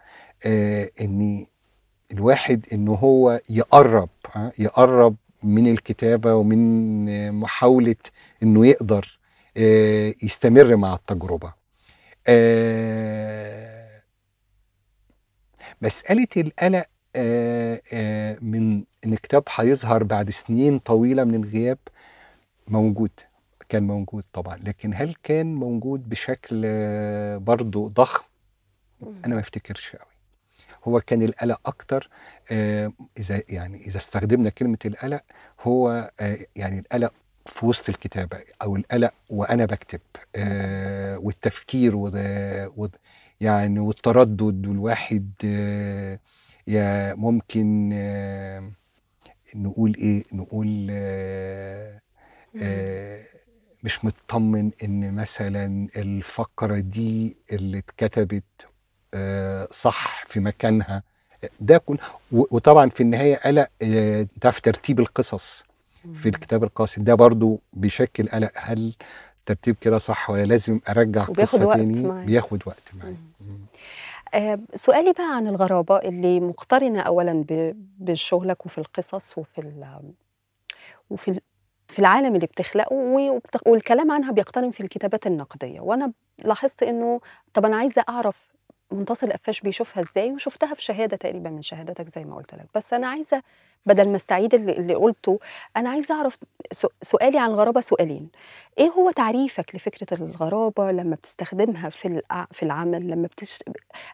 آه، إن الواحد إن هو يقرب آه، يقرب من الكتابة ومن محاولة إنه يقدر يستمر مع التجربة. آه، مسألة القلق آه، آه، من إن كتاب هيظهر بعد سنين طويلة من الغياب موجود كان موجود طبعا لكن هل كان موجود بشكل آه، برضه ضخم؟ أنا ما أفتكرش قوي هو كان القلق أكتر آه، إذا يعني إذا استخدمنا كلمة القلق هو آه، يعني القلق في وسط الكتابة أو القلق وأنا بكتب آه، والتفكير وده وده- يعني والتردد والواحد آه، يا ممكن آه، نقول إيه نقول آه، آه، مش مطمن إن مثلا الفقرة دي اللي اتكتبت آه، صح في مكانها ده و- وطبعا في النهاية قلق آه، ده في ترتيب القصص. في الكتاب القاسي ده برضو بيشكل قلق هل ترتيب كده صح ولا لازم أرجع قصة تاني. بياخد وقت معايا. آه، سؤالي بقى عن الغرابة اللي مقترنة أولا ب- بشغلك وفي القصص وفي ال وفي ال في العالم اللي بتخلقه والكلام عنها بيقترن في الكتابات النقدية وأنا لاحظت إنه طب أنا عايزة أعرف منتصر القفاش بيشوفها إزاي وشفتها في شهادة تقريبا من شهاداتك زي ما قلت لك. بس أنا عايزة بدل ما أستعيد اللي, قلته أنا عايزة أعرف سؤالي عن الغرابة سؤالين. إيه هو تعريفك لفكرة الغرابة لما بتستخدمها في في العمل لما بتش...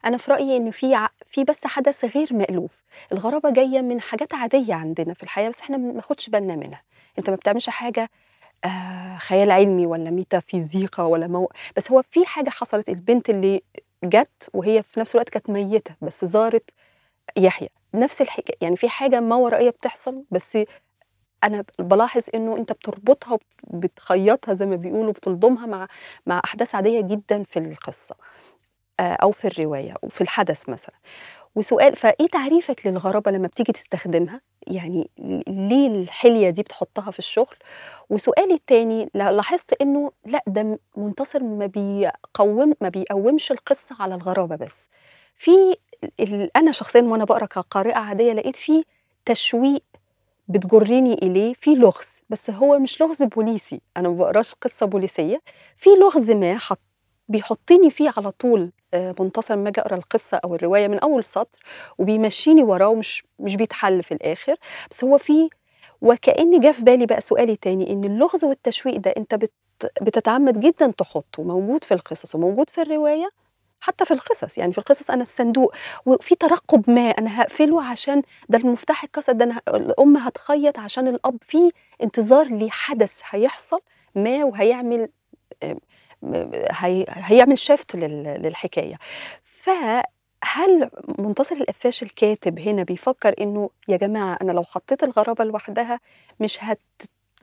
أنا في رأيي إن في في بس حدث غير مألوف. الغرابة جاية من حاجات عادية عندنا في الحياة بس إحنا ما بناخدش بالنا منها. أنت ما بتعملش حاجة آه خيال علمي ولا ميتافيزيقا ولا مو... بس هو في حاجة حصلت البنت اللي جت وهي في نفس الوقت كانت ميتة بس زارت يحيى. نفس الحكاية يعني في حاجة ما ورائيه بتحصل بس أنا بلاحظ إنه أنت بتربطها وبتخيطها زي ما بيقولوا بتلضمها مع مع أحداث عادية جدا في القصة آه، أو في الرواية وفي الحدث مثلا. وسؤال فإيه تعريفك للغرابة لما بتيجي تستخدمها؟ يعني ليه الحلية دي بتحطها في الشغل؟ وسؤالي التاني لا- لاحظت إنه لا ده منتصر ما بيقوم ما بيقومش القصة على الغرابة بس. في أنا شخصيا وأنا بقرأ كقارئة عادية لقيت في تشويق بتجرني إليه في لغز بس هو مش لغز بوليسي أنا ما بقراش قصة بوليسية في لغز ما حط بيحطني فيه على طول منتصر لما أجي اقرا القصة أو الرواية من أول سطر وبيمشيني وراه ومش مش بيتحل في الآخر. بس هو في وكأن جه في بالي بقى سؤالي تاني إن اللغز والتشويق ده أنت بت بتتعمد جدا تحطه موجود في القصص وموجود في الرواية حتى في القصص. يعني في القصص أنا الصندوق وفي ترقب ما أنا هقفله عشان ده المفتاح اتكسر ده أنا الأم هتخيط عشان الأب في انتظار لحدث هيحصل ما وهيعمل هي هيعمل شيفت للحكاية. فهل منتصر القفاش الكاتب هنا بيفكر إنه يا جماعة أنا لو حطيت الغرابة لوحدها مش هت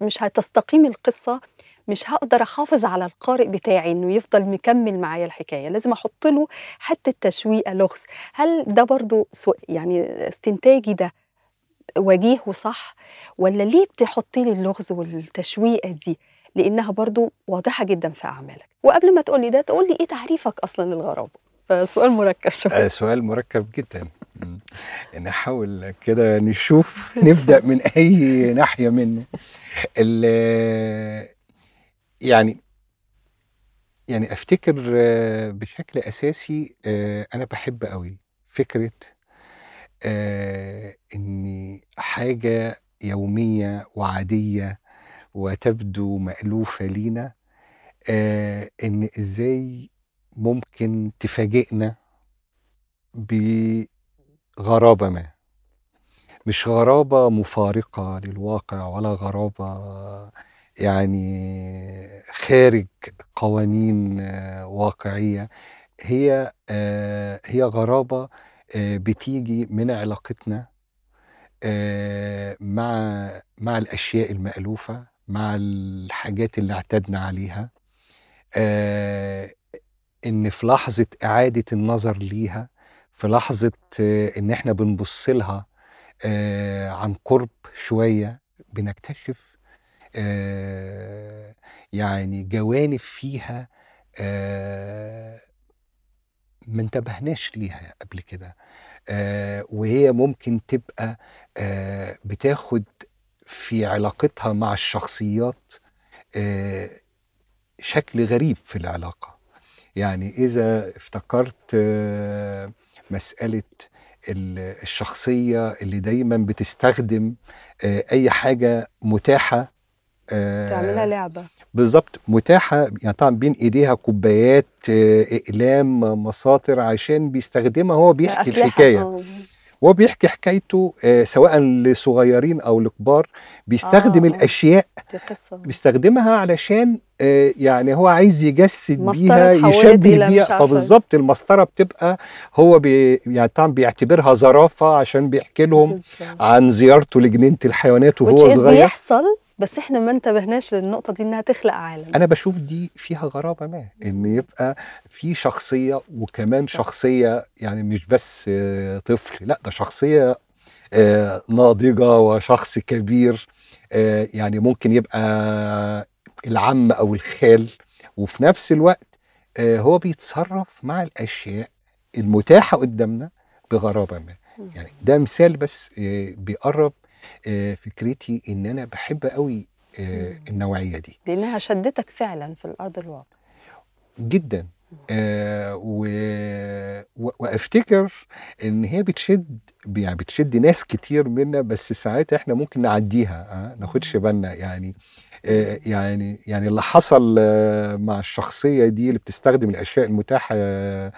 مش هتستقيم القصة مش هقدر أحافظ على القارئ بتاعي إنه يفضل مكمل معايا الحكاية لازم أحط له حتة تشويقه لغز. هل ده برضو يعني استنتاجي ده وجيه وصح ولا ليه بتحطي لي اللغز والتشويقة دي؟ لأنها برضو واضحة جدا في أعمالك. وقبل ما تقولي ده تقولي إيه تعريفك أصلا للغرابة؟ فسؤال مركب شوية. آه، سؤال مركب جدا. نحاول كده نشوف نبدأ من أي ناحية منه. يعني يعني أفتكر آه، بشكل أساسي آه، أنا بحب قوي فكرة آه، إن حاجة يومية وعادية وتبدو مألوفة لينا آه، إن إزاي ممكن تفاجئنا بغرابة ما؟ مش غرابة مفارقة للواقع ولا غرابة يعني خارج قوانين آه، واقعية. هي آه، هي غرابة بتيجي من علاقتنا مع مع الأشياء المألوفة. مع الحاجات اللي اعتدنا عليها آه، إن في لحظة إعادة النظر ليها في لحظة آه، إن إحنا بنبص لها آه، عن قرب شوية بنكتشف آه، يعني جوانب فيها آه، ما انتبهناش ليها قبل كده آه، وهي ممكن تبقى آه، بتاخد في علاقتها مع الشخصيات آه، شكل غريب في العلاقة. يعني إذا افتكرت آه، مسألة ال- الشخصية اللي دايما بتستخدم آه، أي حاجة متاحة تعملها لعبة. بالظبط متاحة يعني طبعا بين إيديها كوبايات أقلام مساطر عشان بيستخدمها هو بيحكي الحكاية. آه. وهو بيحكي حكايته آه، سواء لصغيرين أو لكبار بيستخدم آه. الأشياء دي قصة بيستخدمها علشان آه، يعني هو عايز يجسد بيها يشبه بيها. فبالظبط المسطرة بتبقى هو بي يعني طبعا بيعتبرها ظرافه عشان بيحكي لهم. عن زيارته لجنينة الحيوانات وهو صغير بيحصل بس إحنا ما انتبهناش للنقطة دي إنها تخلق عالم أنا بشوف دي فيها غرابة ما إن يبقى في شخصية وكمان صح. شخصية يعني مش بس آه، طفل لا ده شخصية آه، ناضجة وشخص كبير آه، يعني ممكن يبقى العم أو الخال وفي نفس الوقت هو بيتصرف مع الأشياء المتاحة قدامنا بغرابة ما. يعني ده مثال بس بيقرب فكرتي إن أنا بحب قوي آه،. النوعية دي. لأنها شدتك فعلا في الأرض الواقع. جدا. آه و... و... وأفتكر إن هي بتشد يعني بتشد ناس كتير منا بس ساعات إحنا ممكن نعديها آه ناخدش بالنا. يعني آه يعني يعني اللي حصل آه مع الشخصية دي اللي بتستخدم الأشياء المتاحة آه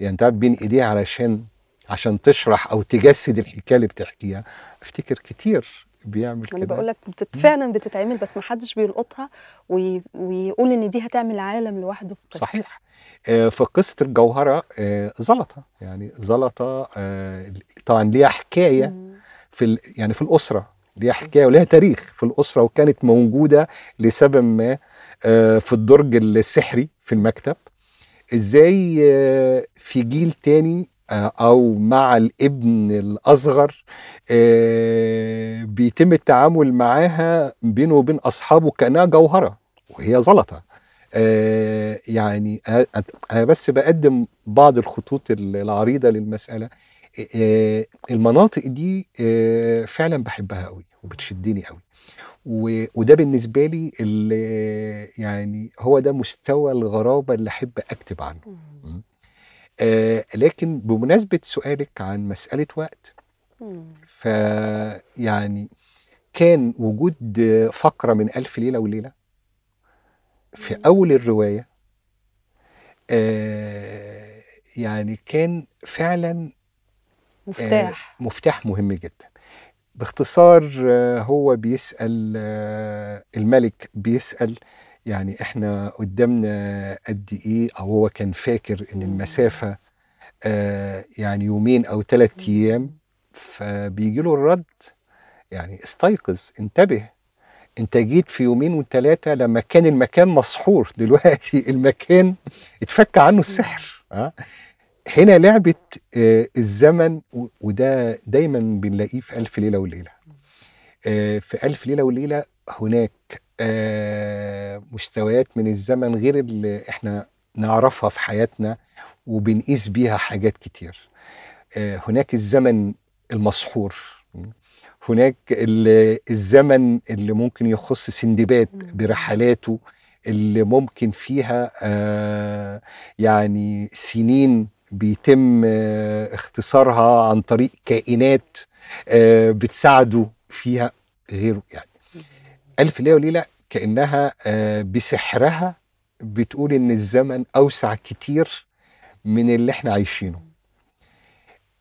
يعني تعب بين إيديها علشان عشان تشرح أو تجسد الحكاية اللي بتحكيها أفتكر كتير بيعمل أنا كده. بقول لك بتت... فعلا بتتعمل بس ما حدش بيلقطها وي... ويقول إن دي هتعمل عالم لوحده قصة. صحيح. آه، في قصة الجوهرة آه، زلطة. يعني زلطة آه، طبعا ليها حكاية مم. في ال- يعني في الأسرة. ليها حكاية وليها تاريخ في الأسرة وكانت موجودة لسبب ما في الدرج السحري في المكتب. إزاي في جيل تاني أو مع الابن الأصغر آه، بيتم التعامل معاها بينه وبين أصحابه كأنها جوهرة وهي زلطة. آه، يعني أنا أنا بس بقدم بعض الخطوط العريضة للمسألة. آه، المناطق دي فعلا بحبها قوي وبتشدني قوي وده بالنسبة لي اللي يعني هو ده مستوى الغرابة اللي أحب أكتب عنه. آه لكن بمناسبة سؤالك عن مسألة وقت. فيعني كان وجود فقرة من ألف ليلة وليلة في مم. أول الرواية آه يعني كان فعلا مفتاح مفتاح مهم جدا باختصار آه، هو بيسأل آه، الملك بيسأل يعني إحنا قدامنا قد إيه أو هو كان فاكر إن مم. المسافة آه، يعني يومين أو ثلاث أيام فبيجي له الرد يعني استيقظ انتبه. أنت جيت في يومين وثلاثة لما كان المكان مسحور. دلوقتي المكان اتفك عنه السحر آه. هنا لعبة آه، الزمن وده دايما بنلاقيه في ألف ليلة وليلة. آه، في ألف ليلة وليلة هناك آه، مستويات من الزمن غير اللي إحنا نعرفها في حياتنا وبنقيس بيها حاجات كتير آه، هناك الزمن المسحور هناك ال- الزمن اللي ممكن يخص سندباد. برحلاته اللي ممكن فيها آه، يعني سنين بيتم آه، اختصارها عن طريق كائنات آه، بتساعده فيها غيره يعني ألف ليلة وليلة كأنها آه، بسحرها بتقول إن الزمن أوسع كتير من اللي إحنا عايشينه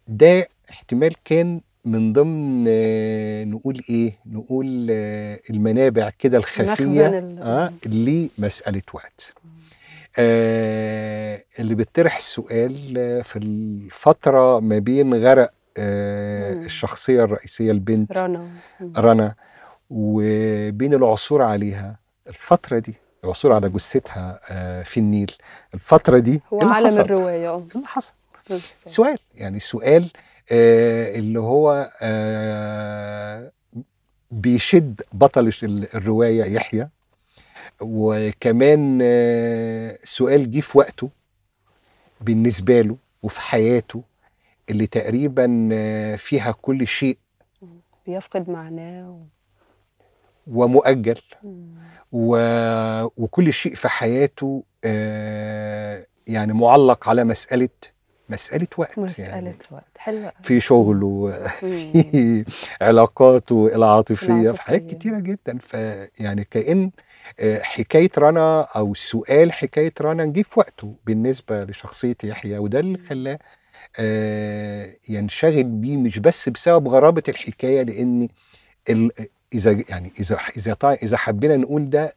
ده احتمال كان من ضمن آه، نقول إيه نقول آه، المنابع كده الخفية آه لمسألة وقت آه اللي بيطرح السؤال في الفترة ما بين غرق آه. الشخصية الرئيسية البنت رنا. رنا وبين العثور عليها الفترة دي العثور على جثتها آه في النيل. الفترة دي هو إيه عالم آه إيه اللي حصل. سؤال يعني سؤال آه اللي هو آه بيشد بطل ال- الرواية يحيى. وكمان سؤال جه في وقته بالنسبة له وفي حياته اللي تقريبا فيها كل شيء. بيفقد معناه. ومؤجل. و... وكل شيء في حياته آه يعني معلق على مسألة مسألة وقت مسألة يعني وقت حلوة في شغله. في علاقاته العاطفية في حاجات العاطفية. كتيرة جدا. فيعني كأن آه، حكاية رنا أو سؤال حكاية رنا جه في وقته بالنسبة لشخصية يحيى. وده اللي خلاه آه، ينشغل بيه مش بس بسبب غرابة الحكاية لأن إذا يعني إذا إذا طا- إذا حبينا نقول ده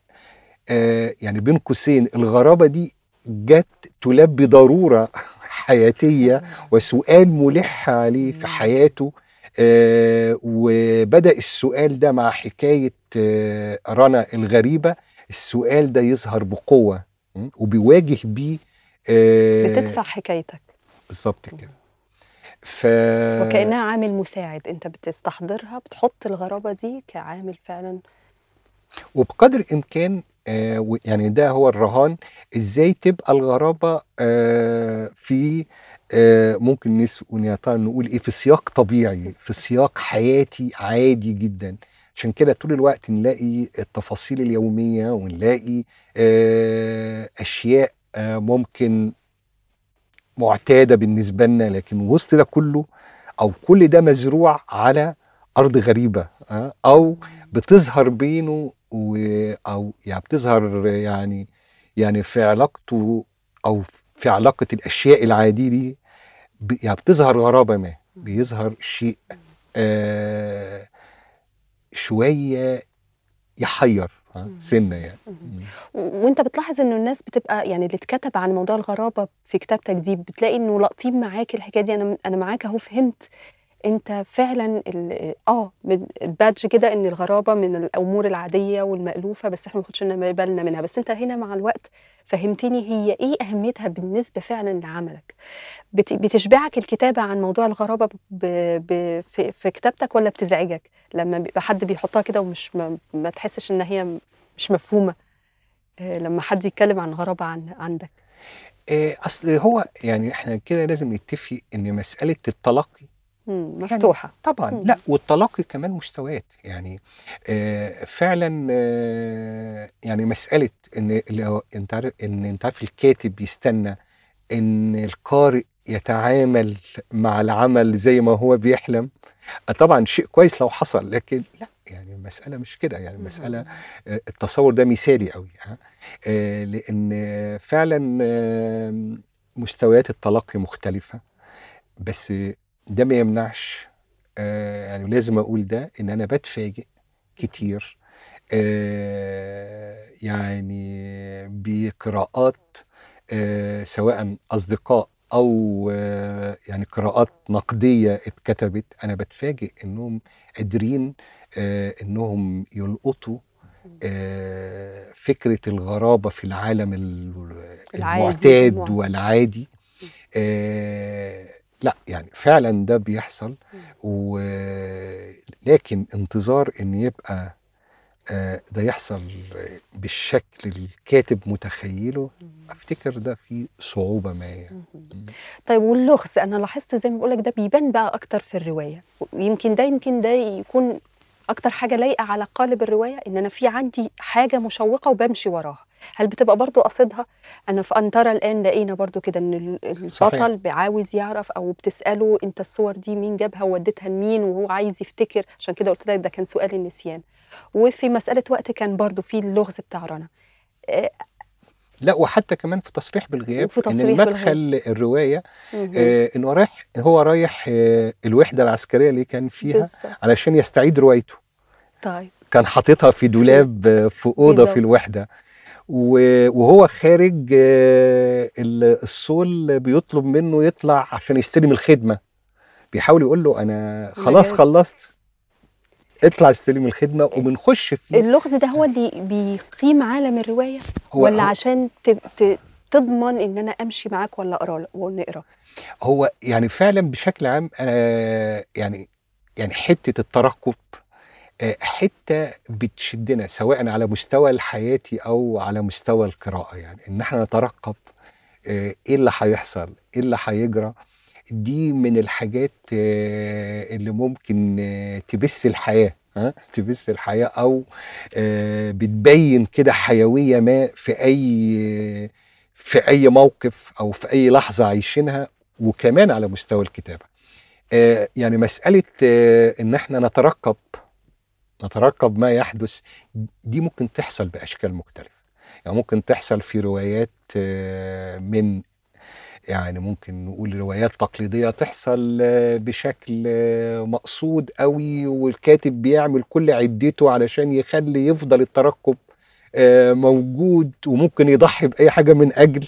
آه، يعني بين قوسين الغرابة دي جت تلبي ضرورة حياتية وسؤال ملح عليه في. حياته آه وبدأ السؤال ده مع حكاية آه رنا الغريبة السؤال ده يظهر بقوة م? وبيواجه بيه آه بتدفع حكايتك بالظبط كده ف وكأنها عامل مساعد أنت بتستحضرها بتحط الغرابة دي كعامل فعلا. وبقدر الإمكان آه يعني ده هو الرهان إزاي تبقى الغرابة آه في آه ممكن نس- ونطلع نقول إيه في سياق طبيعي في سياق حياتي عادي جدا. عشان كده طول الوقت نلاقي التفاصيل اليومية ونلاقي أشياء ممكن معتادة بالنسبة لنا لكن وسط ده كله أو كل ده مزروع على أرض غريبة آه، أو بتظهر بينه و أو يعني بتظهر يعني يعني في علاقته أو في علاقة الأشياء العادية دي يعني بتظهر غرابة ما بيظهر شيء آه شوية يحير. مم. سنة يعني. وانت بتلاحظ انه الناس بتبقى يعني اللي اتكتب عن موضوع الغرابة في كتابتك دي بتلاقي انه لاقطين معاك الحكاية دي أنا أنا معاك اهو فهمت انت فعلا آه البادج كده إن الغرابة من الأمور العادية والمألوفة بس إحنا ما لنا بالنا منها. بس أنت هنا مع الوقت فهمتني هي إيه أهميتها بالنسبة فعلا لعملك. بت- بتشبعك الكتابة عن موضوع الغرابة ب... ب... في... في كتابتك ولا بتزعجك؟ لما بيبقى حد بيحطها كده ومش ما... ما تحسش إن هي مش مفهومة آه، لما حد يتكلم عن غرابة عن... عندك. آه، أصل هو يعني إحنا كده لازم نتفق إن مسألة التلقي مم، مفتوحة. طبعا. مم. لا والتلقي كمان مستويات. يعني آه فعلا آه يعني مسألة إن انت عارف إن أنت عارف الكاتب يستنى إن القارئ يتعامل مع العمل زي ما هو بيحلم آه، طبعا شيء كويس لو حصل لكن لا يعني المسألة مش كده. يعني المسألة آه، التصور ده مثالي قوي ها. آه، لأن آه، فعلا مستويات التلقي مختلفة بس ده ما يمنعش آه، يعني لازم أقول ده إن أنا بتفاجئ كتير آه، يعني بقراءات آه، سواء أصدقاء أو آه، يعني قراءات نقدية اتكتبت أنا بتفاجئ إنهم قادرين آه، إنهم يلقطوا آه، فكرة الغرابة في العالم المعتاد. والعادي آه، لا يعني فعلا ده بيحصل. ولكن انتظار إن يبقى آه، ده يحصل بالشكل الكاتب متخيله أفتكر ده فيه صعوبة ما. يعني. طيب واللغز أنا لاحظت زي ما بقولك ده بيبان بقى أكتر في الرواية. ويمكن ده يمكن ده يكون أكتر حاجة لايقة على قالب الرواية إن أنا في عندي حاجة مشوقة وبمشي وراها. هل بتبقى برضو قصدها أنا في انطره الآن لقينا برضو كده إن. البطل بيعاوز يعرف أو بتسأله أنت الصور دي مين جابها ووديتها لمين وهو عايز يفتكر عشان كده قلت لك ده كان سؤال النسيان وفي مسألة وقت كان برضو في اللغز بتاع رنا آه، لا وحتى كمان في تصريح بالغياب إن تصريح المدخل الرواية مهم. آه انه رايح هو رايح آه الوحدة العسكرية اللي كان فيها بالظبط. علشان يستعيد روايته طيب كان حاططها في دولاب آه، في أوضة. في الوحدة وهو خارج آه، ال- الصول بيطلب منه يطلع عشان يستلم الخدمة. بيحاول يقول له أنا خلاص. خلصت اطلع استلم الخدمة وبنخش فيه. اللغز ده هو اللي بيقيم عالم الرواية؟ هو ولا هو, عشان تضمن إن أنا أمشي معاك ولا أقرأ ونقرأ؟ هو يعني فعلا بشكل عام أنا يعني يعني حتة الترقب آه، حتة بتشدنا سواء على مستوى الحياتي أو على مستوى القراءة. يعني إن إحنا نترقب آه، إيه اللي هيحصل؟ إيه اللي هيجرى؟ دي من الحاجات آه، اللي ممكن آه، تبث الحياة تبث الحياة أو آه، بتبين كده حيوية ما في أي في أي موقف أو في أي لحظة عايشينها وكمان على مستوى الكتابة. آه، يعني مسألة آه، إن إحنا نترقب نترقب ما يحدث. دي ممكن تحصل بأشكال مختلفة. يعني ممكن تحصل في روايات آه، من يعني ممكن نقول روايات تقليدية تحصل آه، بشكل آه، مقصود قوي والكاتب بيعمل كل عدته علشان يخلي يفضل الترقب موجود وممكن يضحي بأي حاجة من أجل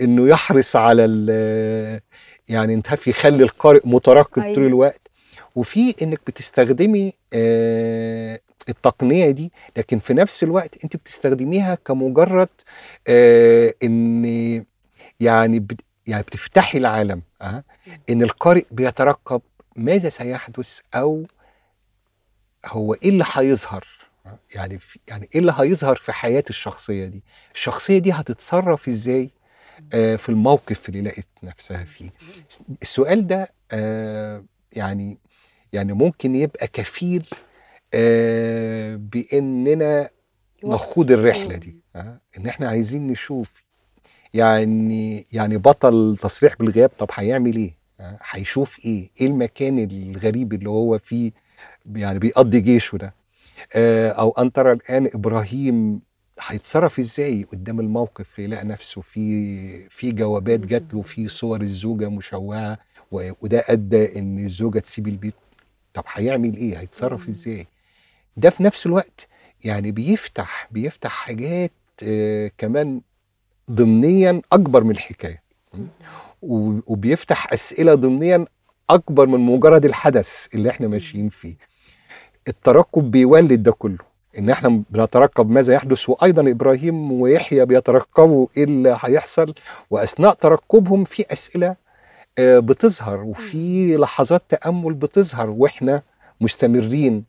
إنه يحرص على ال- يعني انت يخلي القارئ مترقب أيوة. طول الوقت. وفي إنك بتستخدمي آه، التقنية دي لكن في نفس الوقت أنت بتستخدميها كمجرد آه، إن يعني يعني بتفتحي العالم أه؟ إن القارئ بيترقب ماذا سيحدث أو هو إيه اللي هيظهر آه، يعني يعني إيه اللي هيظهر في حياة الشخصية دي؟ الشخصية دي هتتصرف إزاي آه، في الموقف اللي لقت نفسها فيه؟ السؤال ده آه، يعني يعني ممكن يبقى كفيل آه بإننا. نخوض الرحلة. دي. آه إن إحنا عايزين نشوف يعني يعني بطل تصريح بالغياب طب هيعمل إيه؟ آه، هيشوف إيه؟ إيه المكان الغريب اللي هو فيه؟ يعني بيقضي جيشه ده. آه، أو أن ترى الآن إبراهيم هيتصرف إزاي قدام الموقف؟ يلاقي نفسه في في جوابات جات له في صور الزوجة مشوهة وده أدى إن الزوجة تسيب البيت. طب هيعمل إيه؟ هيتصرف. إزاي؟ ده في نفس الوقت يعني بيفتح بيفتح حاجات آه، كمان ضمنيا أكبر من الحكاية. وبيفتح أسئلة ضمنيا أكبر من مجرد الحدث اللي إحنا ماشيين فيه. الترقب بيولد ده كله. إن إحنا بنترقب ماذا يحدث وأيضا إبراهيم ويحيى بيترقبوا إيه اللي هيحصل. وأثناء ترقبهم في أسئلة بتظهر وفي لحظات تأمل بتظهر وإحنا مستمرين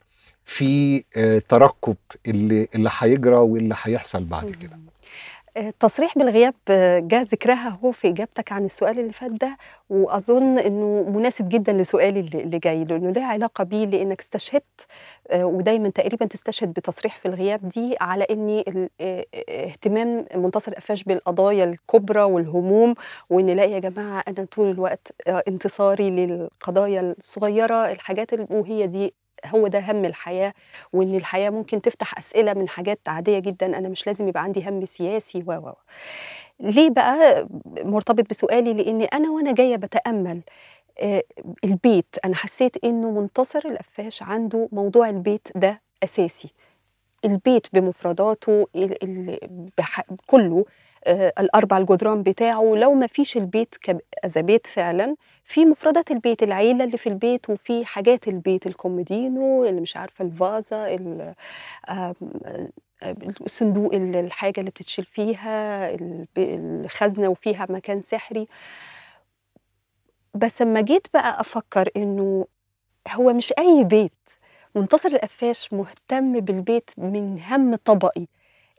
في آه، ترقب اللي اللي هيجرى واللي هيحصل بعد كده. آه، التصريح بالغياب آه، جاء ذكرها هو في إجابتك عن السؤال اللي فات ده وأظن إنه مناسب جدا لسؤالي اللي جاي لأنه له علاقة بيه لأنك استشهدت آه، ودايما تقريبا تستشهد بتصريح في الغياب دي على ان آه، اهتمام منتصر قفاش بالقضايا الكبرى والهموم وإن لا يا جماعة أنا طول الوقت انتصاري للقضايا الصغيرة الحاجات ال- وهي دي هو ده هم الحياة وإن الحياة ممكن تفتح أسئلة من حاجات عادية جدا أنا مش لازم يبقى عندي هم سياسي و و. ليه بقى مرتبط بسؤالي؟ لأن أنا وأنا جاية بتأمل آه، البيت. أنا حسيت إنه منتصر القفاش عنده موضوع البيت ده أساسي. البيت بمفرداته كله الأربع الجدران بتاعه. لو ما فيش البيت كذا بيت فعلا في مفردات البيت العيلة اللي في البيت وفي حاجات البيت الكومودينو اللي مش عارفة الفازة آه، الصندوق ال- الحاجة اللي بتتشيل فيها الخزنة وفيها مكان سحري. بس لما جيت بقى أفكر إنه هو مش أي بيت. منتصر القفاش مهتم بالبيت من هم طبقي.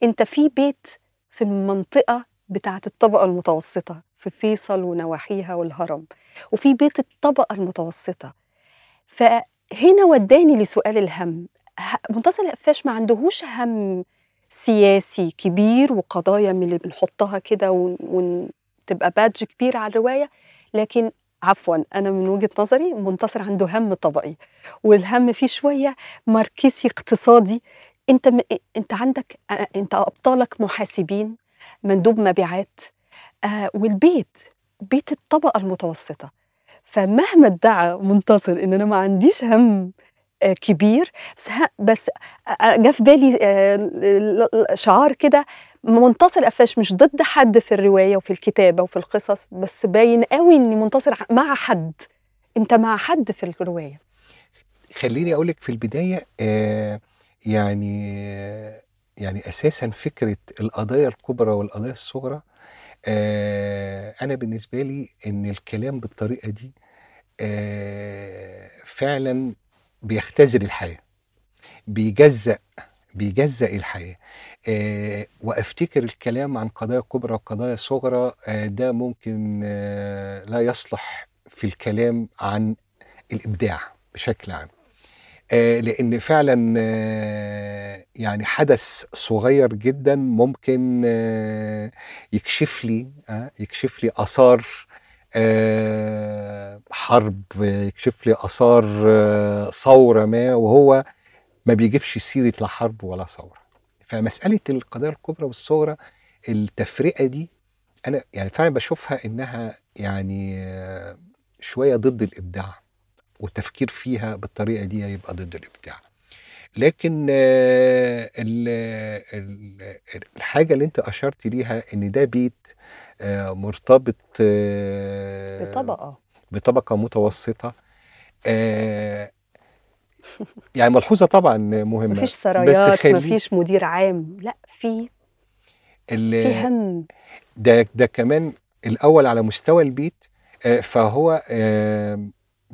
أنت في بيت في المنطقة بتاعة الطبقة المتوسطة في فيصل ونواحيها والهرم وفي بيت الطبقة المتوسطة. فهنا وداني لسؤال الهم. منتصر القفاش ما عندهوش هم سياسي كبير وقضايا من اللي بنحطها كده وتبقى بادج كبير على الرواية لكن عفوا أنا من وجهة نظري منتصر عنده هم طبقي والهم فيه شوية ماركسي اقتصادي انت م... انت عندك انت أبطالك محاسبين مندوب مبيعات آه والبيت بيت الطبقة المتوسطة. فمهما ادعى منتصر إن أنا ما عنديش هم آه، كبير بس ها بس جه في بالي آه، شعار كده منتصر قفاش مش ضد حد في الرواية وفي الكتابة وفي القصص بس باين قوي ان منتصر مع حد. انت مع حد في الرواية. خليني أقول لك في البداية آه يعني يعني أساسا فكرة القضايا الكبرى والقضايا الصغرى آه أنا بالنسبة لي إن الكلام بالطريقة دي آه فعلا بيختزل الحياة بيجزأ بيجزأ الحياة. آه وأفتكر الكلام عن قضايا كبرى وقضايا صغرى ده ممكن لا يصلح في الكلام عن الإبداع بشكل عام. لأن فعلا آه، يعني حدث صغير جدا ممكن آه، يكشف لي آه، يكشف لي آثار آه، حرب يكشف لي آثار آه، ثورة ما وهو ما بيجيبش سيرة لا حرب ولا ثورة. فمسألة القضايا الكبرى والصغرى التفرقة دي أنا يعني فعلا بشوفها إنها يعني آه، شوية ضد الإبداع. والتفكير فيها بالطريقة دي يبقى ضد الابداع. لكن آه، ال- ال- الحاجة اللي انت أشرت ليها إن ده بيت آه، مرتبط آه، بطبقة. بطبقة متوسطة يعني ملحوظة طبعا مهمة. مفيش سرايات مفيش مدير عام لا في. في هم. ده ده كمان الأول على مستوى البيت فهو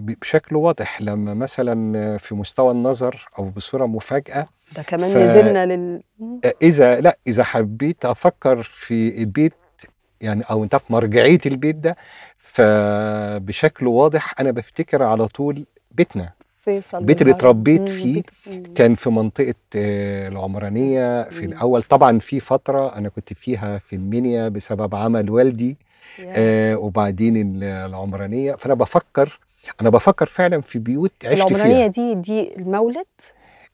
بشكل واضح لما مثلا في مستوى النظر أو بصورة مفاجأة ده كمان ف- نزلنا لل إذا لا إذا حبيت أفكر في البيت يعني أو أنت في مرجعية البيت ده فبشكل واضح أنا بفتكر على طول بيتنا فيصل البيت اللي. اتربيت فيه بيت-. كان في منطقة آه، العمرانية في مم. الأول طبعا في فترة أنا كنت فيها في المنيا بسبب عمل والدي. آه وبعدين ال- العمرانية فأنا بفكر أنا بفكر فعلا في بيوت عشت العمرانية فيها دي دي المولد؟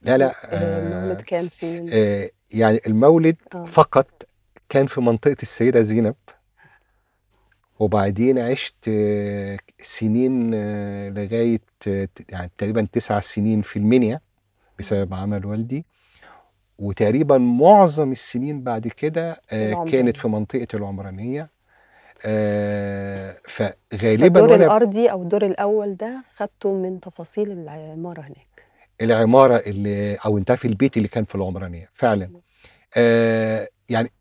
لا لا آه، المولد كان فين آه يعني المولد آه. فقط كان في منطقة السيدة زينب. وبعدين عشت آه، سنين آه، لغاية آه، يعني تقريبا تسع سنين في المنيا بسبب عمل والدي. وتقريبا معظم السنين بعد كده. كانت في منطقة العمرانية. آه، فغالبا فالدور وأنا الأرضي أو الدور الأول ده خدته من تفاصيل العمارة هناك. العمارة اللي أو أنت في البيت اللي كان في العمرانية فعلا. آه، يعني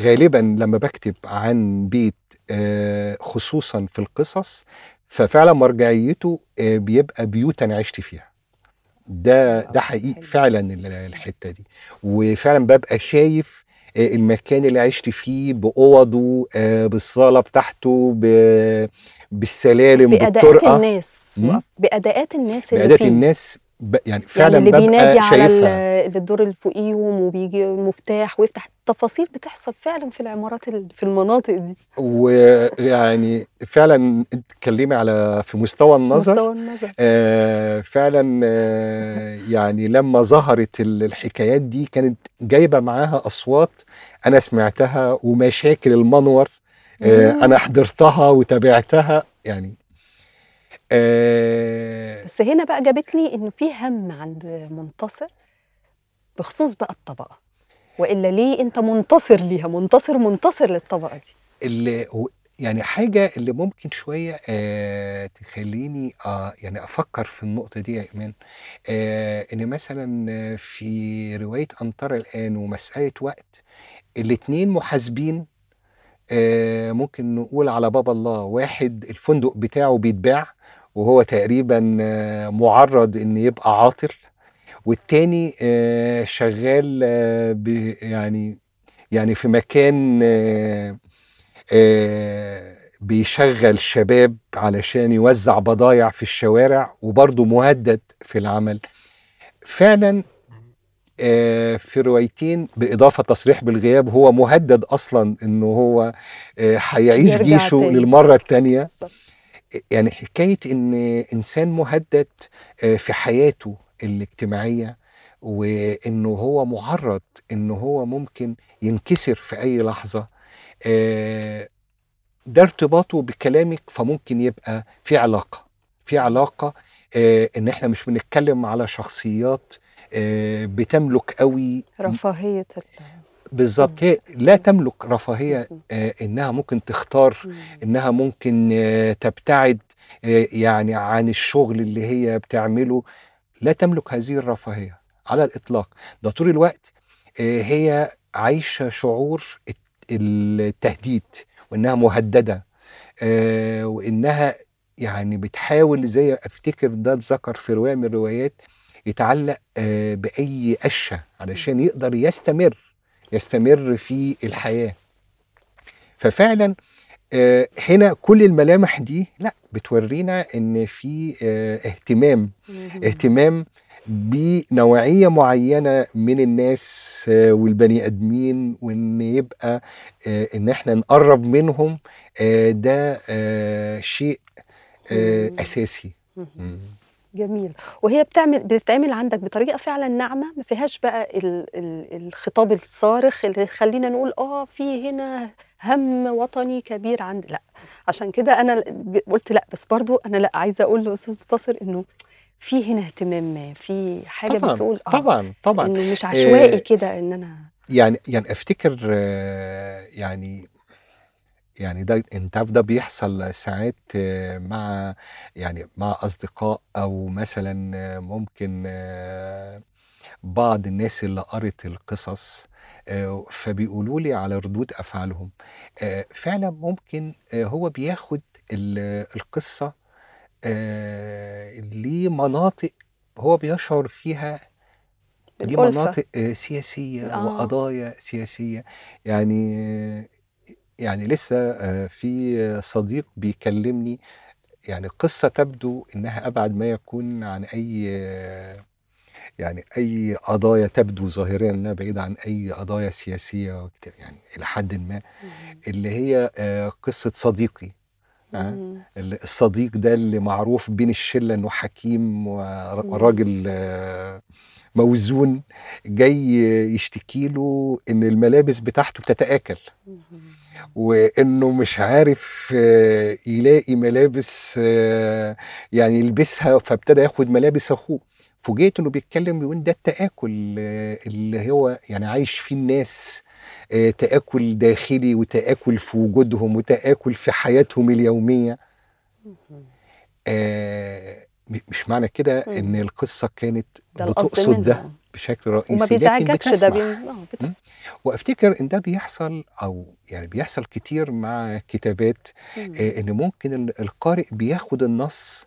غالبا لما بكتب عن بيت آه، خصوصا في القصص ففعلا مرجعيته آه، بيبقى بيوت أنا عشت فيها. ده ده حقيقي. فعلا ال- الحتة دي. وفعلا ببقى شايف المكان اللي عشت فيه بأوضه آه، بالصالة بتاعته بالسلالم بأداءات بالطرقة. الناس. مم. بأداءات الناس اللي بأداة فيه. الناس ب- يعني يعني فعلا اللي بينادي على شايفها. ال- الدور اللي فوقيهم وبيجي المفتاح ويفتح. تفاصيل بتحصل فعلا في العمارات ال- في المناطق دي. ويعني فعلا انت تتكلمي على في مستوى النظر. مستوى النظر. آه فعلا آه يعني لما ظهرت ال- الحكايات دي كانت جايبة معاها أصوات أنا سمعتها ومشاكل المنور آه. أنا حضرتها وتابعتها يعني آه بس هنا بقى جابت لي انه في هم عند منتصر بخصوص بقى الطبقة وإلا ليه أنت منتصر ليها منتصر منتصر للطبقة دي اللي هو- يعني حاجة اللي ممكن شوية آه تخليني آه يعني أفكر في النقطة دي يا إيمان آه إن مثلا في رواية انطر الآن ومسألة وقت الاتنين محاسبين آه، ممكن نقول على باب الله واحد الفندق بتاعه بيتباع وهو تقريبا آه، معرض إن يبقى عاطل والتاني آه، شغال آه، يعني يعني في مكان آه، بيشغل شباب علشان يوزع بضايع في الشوارع وبرضه مهدد في العمل. فعلا في روايتين بإضافة تصريح بالغياب هو مهدد أصلا إنه هو آه، هيعيش يرجع جيشه تاني. للمرة التانية بالظبط. يعني حكاية إن إنسان مهدد آه، في حياته الاجتماعية وإنه هو معرض إنه هو ممكن ينكسر في أي لحظة آه، ده ارتباطه بكلامك فممكن يبقى في علاقة في علاقة آه، إن إحنا مش بنتكلم على شخصيات آه، بتملك قوي. رفاهية ال- بالظبط. هي لا تملك رفاهية آه، إنها ممكن تختار. إنها ممكن آه، تبتعد آه، يعني عن الشغل اللي هي بتعمله. لا تملك هذه الرفاهية على الإطلاق. ده طول الوقت آه، هي عايشة شعور الت- التهديد وإنها مهددة آه، وإنها يعني بتحاول زي أفتكر ده اتذكر في رواية من الروايات يتعلق آه، بأي قشة علشان يقدر يستمر يستمر في الحياة. ففعلا آه، هنا كل الملامح دي لا بتورينا إن في آه، اهتمام. اهتمام بنوعية معينة من الناس والبني أدمين وإن يبقى إن إحنا نقرب منهم ده شيء آه، جميل. وهي بتعمل بتتعمل عندك بطريقة فعلا ناعمة ما فيهاش بقى ال ال الخطاب الصارخ اللي يخلينا نقول آه في هنا هم وطني كبير عند لا. عشان كده أنا قلت لا بس برضو أنا لا عايزة أقول لأستاذ منتصر إنه في هنا اهتمام ما في حاجة طبعا بتقول آه طبعا طبعا. إنه مش عشوائي آه، كده إن أنا يعني يعني أفتكر آه، يعني يعني ده انت عارف ده بيحصل ساعات آه، مع يعني مع أصدقاء أو مثلا آه، ممكن آه، بعض الناس اللي قرت القصص آه، فبيقولوا لي على ردود أفعالهم آه، فعلا ممكن آه، هو بياخد ال- القصة آه، لمناطق هو بيشعر فيها دي مناطق آه، سياسية آه. وقضايا سياسية يعني يعني لسه آه، في صديق بيكلمني يعني قصة تبدو إنها أبعد ما يكون عن أي يعني أي قضايا تبدو ظاهريا إنها بعيدة عن أي قضايا سياسية يعني إلى حد ما. اللي هي آه، قصة صديقي آه، الصديق ده اللي معروف بين الشلة إنه حكيم وراجل موزون جاي يشتكي له إن الملابس بتاعته بتتآكل. مم. وإنه مش عارف آه، يلاقي ملابس آه، يعني يلبسها فابتدى ياخد ملابس أخوه فوجئت إنه بيتكلم بيقول ده التآكل آه، اللي هو يعني عايش فيه الناس تآكل داخلي وتآكل في وجودهم وتآكل في حياتهم اليومية مم. آه، مش معنى كده. إن القصة كانت ده بتقصد ده بشكل رئيسي وما بيزعجكش ده بي... بتسمع وأفتكر إن ده بيحصل أو يعني بيحصل كتير مع كتابات مم. آه، إن ممكن ال- القارئ بياخد النص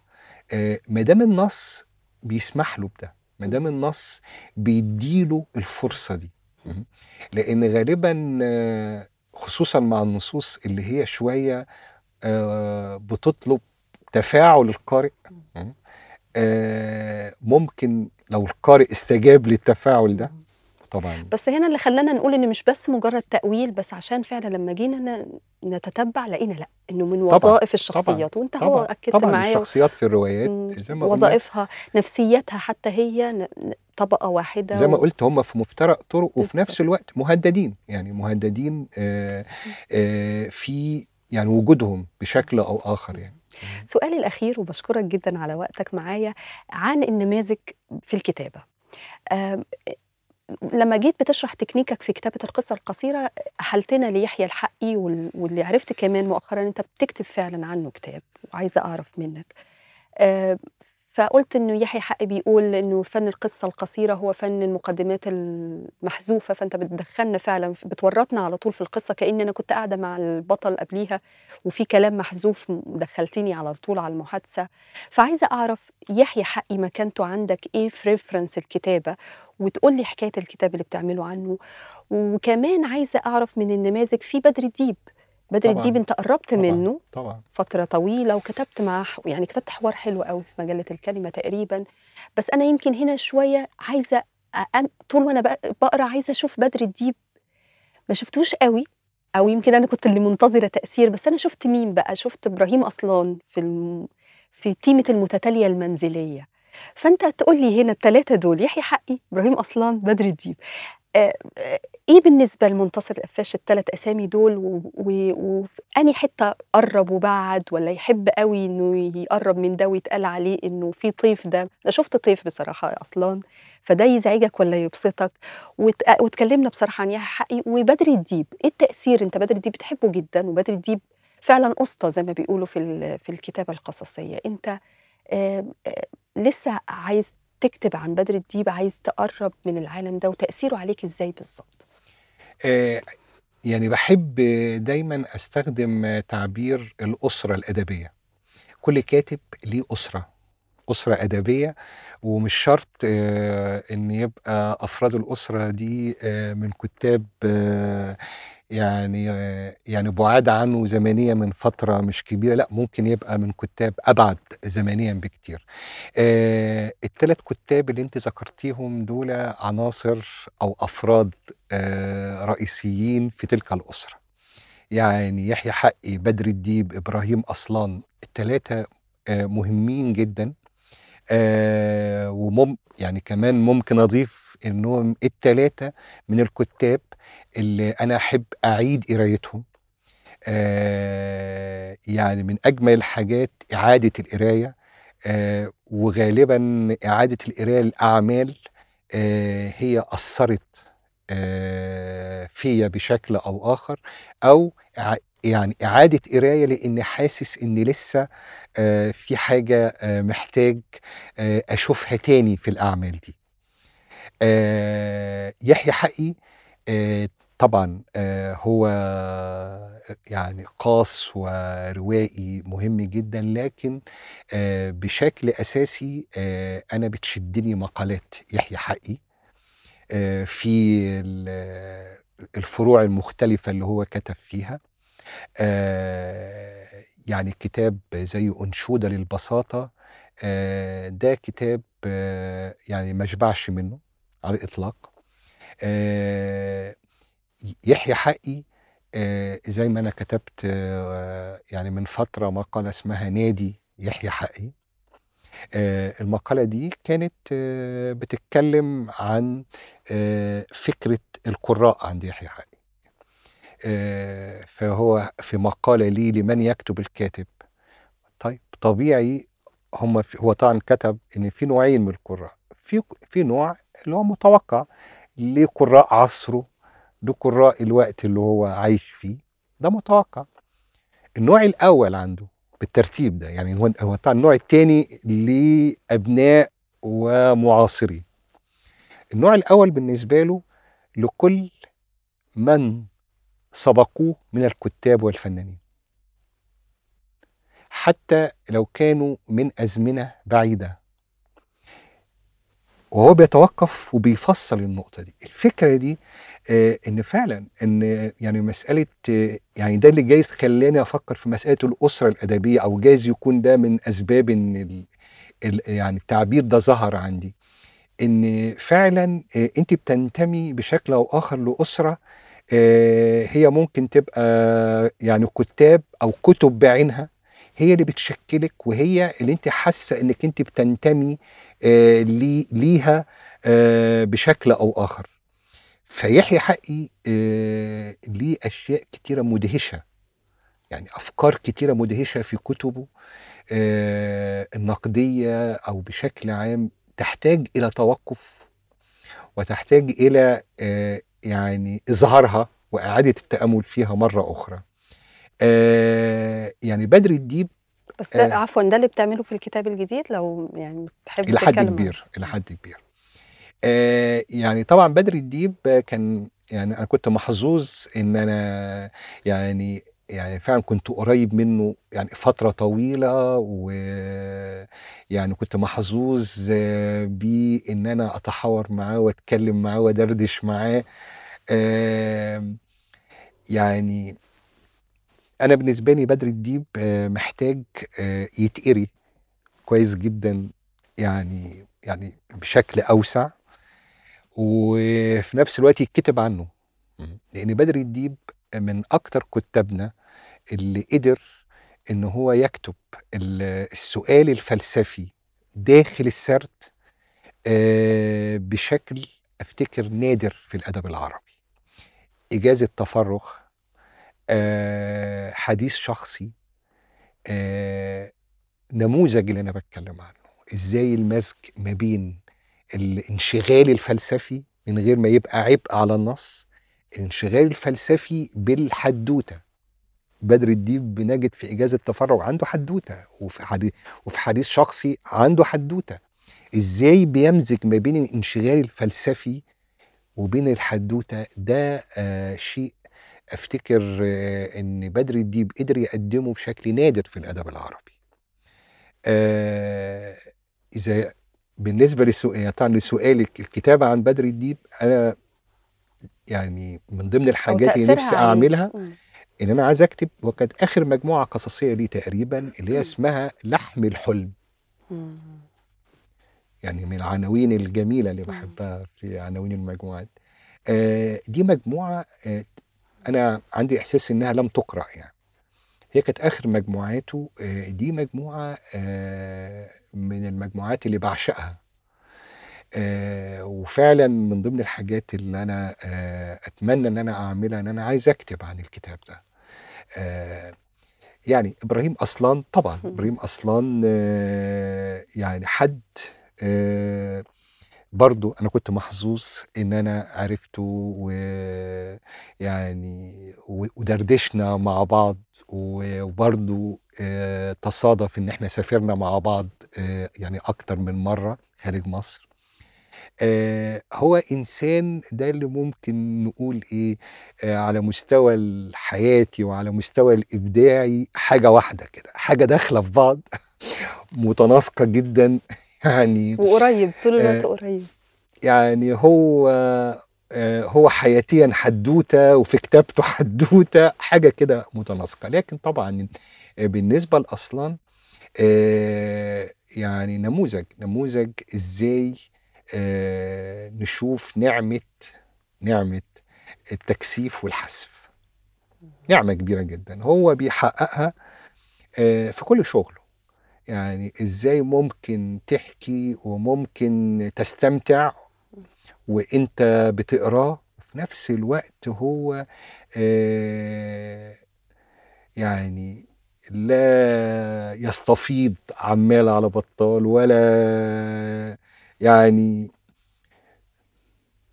ما دام النص بيسمح له بده ما دام النص بيديله الفرصة دي مم. لأن غالبا آه، خصوصا مع النصوص اللي هي شوية آه، بتطلب تفاعل القارئ مم. آه، ممكن لو القارئ استجاب للتفاعل ده. طبعا بس هنا اللي خلانا نقول إن مش بس مجرد تأويل بس عشان فعلا لما جينا نتتبع لقينا لأ إنه من طبعا وظائف طبعا الشخصيات وأنت هو طبعا أكدت طبعا معايا الشخصيات في الروايات. زي ما وظائفها نفسيتها حتى هي طبقة واحدة زي ما. قلت هم في مفترق طرق وفي نفس الوقت مهددين يعني مهددين آه، آه، في يعني وجودهم بشكل أو آخر يعني سؤالي الأخير وبشكرك جدا على وقتك معايا عن النماذج في الكتابة. لما جيت بتشرح تكنيكك في كتابة القصة القصيرة أحلتنا ليحيى الحقي وال- واللي عرفت كمان مؤخرا أنت بتكتب فعلا عنه كتاب وعايزة أعرف منك. فقلت إنه يحيى حقي بيقول إنه فن القصة القصيرة هو فن المقدمات المحذوفة فأنت بتدخلنا فعلا بتورطنا على طول في القصة كأني أنا كنت قاعدة مع البطل قبليها وفي كلام محذوف دخلتني على طول على المحادثة. فعايزة أعرف يحيى حقي مكانته عندك إيه في ريفرنس الكتابة؟ وتقول لي حكاية الكتاب اللي بتعمله عنه. وكمان عايزة أعرف من النماذج في بدر الديب بدر الديب انت قربت طبعا. منه طبعا. فترة طويلة وكتبت معاه يعني كتبت حوار حلو قوي في مجلة الكلمة تقريبا. بس أنا يمكن هنا شوية عايزة أم- طول وأنا بق- بقرأ عايزة أشوف بدر الديب. ما شفتوش قوي أو يمكن أنا كنت اللي منتظرة تأثير بس أنا شفت مين بقى؟ شفت إبراهيم أصلان في الم... في تيمة المتتالية المنزلية. فأنت تقول لي هنا الثلاثة دول يحيى حقي إبراهيم أصلان بدر الديب. آه، آه، إيه بالنسبة لمنتصر القفاش الثلاث أسامي دول؟ وأنهي حتة قرب وبعد؟ ولا يحب قوي إنه يقرب من ده ويتقال عليه إنه في طيف ده؟ أنا شفت طيف بصراحة أصلا فده يزعجك ولا يبسطك. واتكلمنا بصراحة عن حقي وبدر الديب. إيه التأثير؟ أنت بدر الديب بتحبه جدا وبدر الديب فعلا اسطى زي ما بيقولوا في في الكتابة القصصية. أنت آه، آه، لسه عايز تكتب عن بدر الديب عايز تقرب من العالم ده وتأثيره عليك إزاي بالظبط؟ يعني بحب دايما أستخدم تعبير الأسرة الأدبية. كل كاتب ليه أسرة أسرة أدبية ومش شرط آه، إن يبقى أفراد الأسرة دي آه، من كتاب آه، يعني يعني بعاد عنه زمنيا من فترة مش كبيرة لا ممكن يبقى من كتاب أبعد زمنيا بكتير. آه الثلاث كتاب اللي أنت ذكرتيهم دول عناصر أو أفراد آه رئيسيين في تلك الأسرة. يعني يحيى حقي بدر الديب إبراهيم أصلان الثلاثه آه مهمين جدا. آه ومم يعني كمان ممكن أضيف إنهم الثلاثه من الكتاب اللي أنا أحب أعيد قرايتهم. آه يعني من أجمل الحاجات إعادة القراية آه وغالبا إعادة القراية للاعمال آه هي أثرت آه فيا بشكل أو آخر أو يعني إعادة قراية لاني حاسس إن لسه آه في حاجة آه محتاج أشوفها تاني في الأعمال دي. يحيى حقي طبعا آه هو يعني قاص وروائي مهم جدا لكن آه بشكل أساسي آه أنا بتشدني مقالات يحيى حقي في ال- الفروع المختلفة اللي هو كتب فيها يعني كتاب زي أنشودة للبساطة آه، ده كتاب يعني ما أشبعش منه على الإطلاق آه، يحيى حقي آه، زي ما أنا كتبت آه، يعني من فترة مقالة اسمها نادي يحيى حقي. آه، المقالة دي كانت بتتكلم عن فكرة القراء عند يحيى حقي. فهو في مقالة لي لمن يكتب الكاتب. طيب طبيعي هم هو طبعا كتب إن في نوعين من القراء. في في نوع اللي هو متوقع لقراء عصره لقراء الوقت اللي هو عايش فيه. ده متوقع. النوع الأول عنده بالترتيب ده يعني هو هو النوع الثاني لأبناء ومعاصرين. النوع الأول بالنسبة له لكل من سبقوه من الكتاب والفنانين. حتى لو كانوا من أزمنة بعيدة. وهو بيتوقف وبيفصل النقطة دي. الفكرة دي آه إن فعلا إن يعني مسألة آه يعني ده اللي جايز خلاني أفكر في مسألة الأسرة الأدبية أو جايز يكون ده من أسباب إن ال ال يعني التعبير ده ظهر عندي. إن فعلا آه أنت بتنتمي بشكل أو آخر لأسرة آه هي ممكن تبقى يعني كتاب أو كتب بعينها هي اللي بتشكلك وهي اللي انت حاسة إنك انت بتنتمي لي ليها بشكل أو آخر. فيحيى حقي آه ليه أشياء كتيرة مدهشة يعني أفكار كتيرة مدهشة في كتبه آه النقدية أو بشكل عام تحتاج إلى توقف وتحتاج إلى آه يعني إظهارها وإعادة التأمل فيها مرة أخرى يعني بدر الديب بس ده. عفوا ده اللي بتعمله في الكتاب الجديد لو يعني تحب إلى حد. كبير إلى حد كبير آه يعني طبعا بدر الديب كان يعني أنا كنت محظوظ إن أنا يعني يعني فعلا كنت قريب منه يعني فترة طويلة ويعني كنت محظوظ بإن أنا أتحاور معاه وأتكلم معاه وأدردش معاه. يعني أنا بالنسبة لي بدر الديب آه، محتاج آه، يتقري كويس جدا يعني يعني بشكل أوسع. وفي نفس الوقت يتكتب عنه. لأن بدر الديب من أكتر كتابنا اللي قدر إن هو يكتب ال- السؤال الفلسفي داخل السرد آه، بشكل أفتكر نادر في الأدب العربي. إجازة تفرغ آه، حديث شخصي آه، نموذج اللي أنا بتكلم عنه. إزاي المزج ما بين الانشغال الفلسفي من غير ما يبقى عبء على النص الانشغال الفلسفي بالحدوتة. بدر الديب بنجد في إجازة تفرغ عنده حدوتة وفي حديث وفي حديث شخصي عنده حدوتة. إزاي بيمزج ما بين الانشغال الفلسفي وبين الحدوتة؟ ده آه شيء أفتكر آه إن بدر الديب قدر يقدمه بشكل نادر في الأدب العربي. آه إذا بالنسبة لسؤال طبعا لسؤالك الكتابة عن بدر الديب أنا يعني من ضمن الحاجات اللي نفسي عليك. أعملها مم. إن أنا عايز أكتب وكانت آخر مجموعة قصصية لي تقريبا اللي هي. اسمها لحم الحلم. يعني من العناوين الجميلة اللي. بحبها في عناوين المجموعات آه دي مجموعة آه أنا عندي إحساس إنها لم تقرأ يعني هي كانت آخر مجموعاته آه دي مجموعة آه من المجموعات اللي بعشقها آه وفعلا من ضمن الحاجات اللي أنا أتمنى إن أنا أعملها إن أنا عايز أكتب عن الكتاب ده يعني إبراهيم أصلان طبعا. إبراهيم أصلان يعني حد برضو أنا كنت محظوظ إن أنا عرفته ويعني ودردشنا مع بعض وبرضو آه تصادف إن إحنا سافرنا مع بعض آه يعني أكتر من مرة خارج مصر. آه هو إنسان ده اللي ممكن نقول إيه على مستوى الحياتي وعلى مستوى الإبداعي حاجة واحدة كده حاجة داخلة في بعض متناسقة جدا يعني وقريب طول الوقت آه، قريب. يعني هو آه، هو حياتيا حدوتة وفي كتابته حدوتة حاجة كده متناسقة. لكن طبعا آه، بالنسبة لأصلان آه، يعني نموذج نموذج إزاي نشوف نعمة نعمة التكثيف والحذف. نعمة كبيرة جدا. هو بيحققها في كل شغله. يعني إزاي ممكن تحكي وممكن تستمتع وإنت بتقراه؟ وفي نفس الوقت هو آه، يعني لا يستفيض عمال على بطال ولا يعني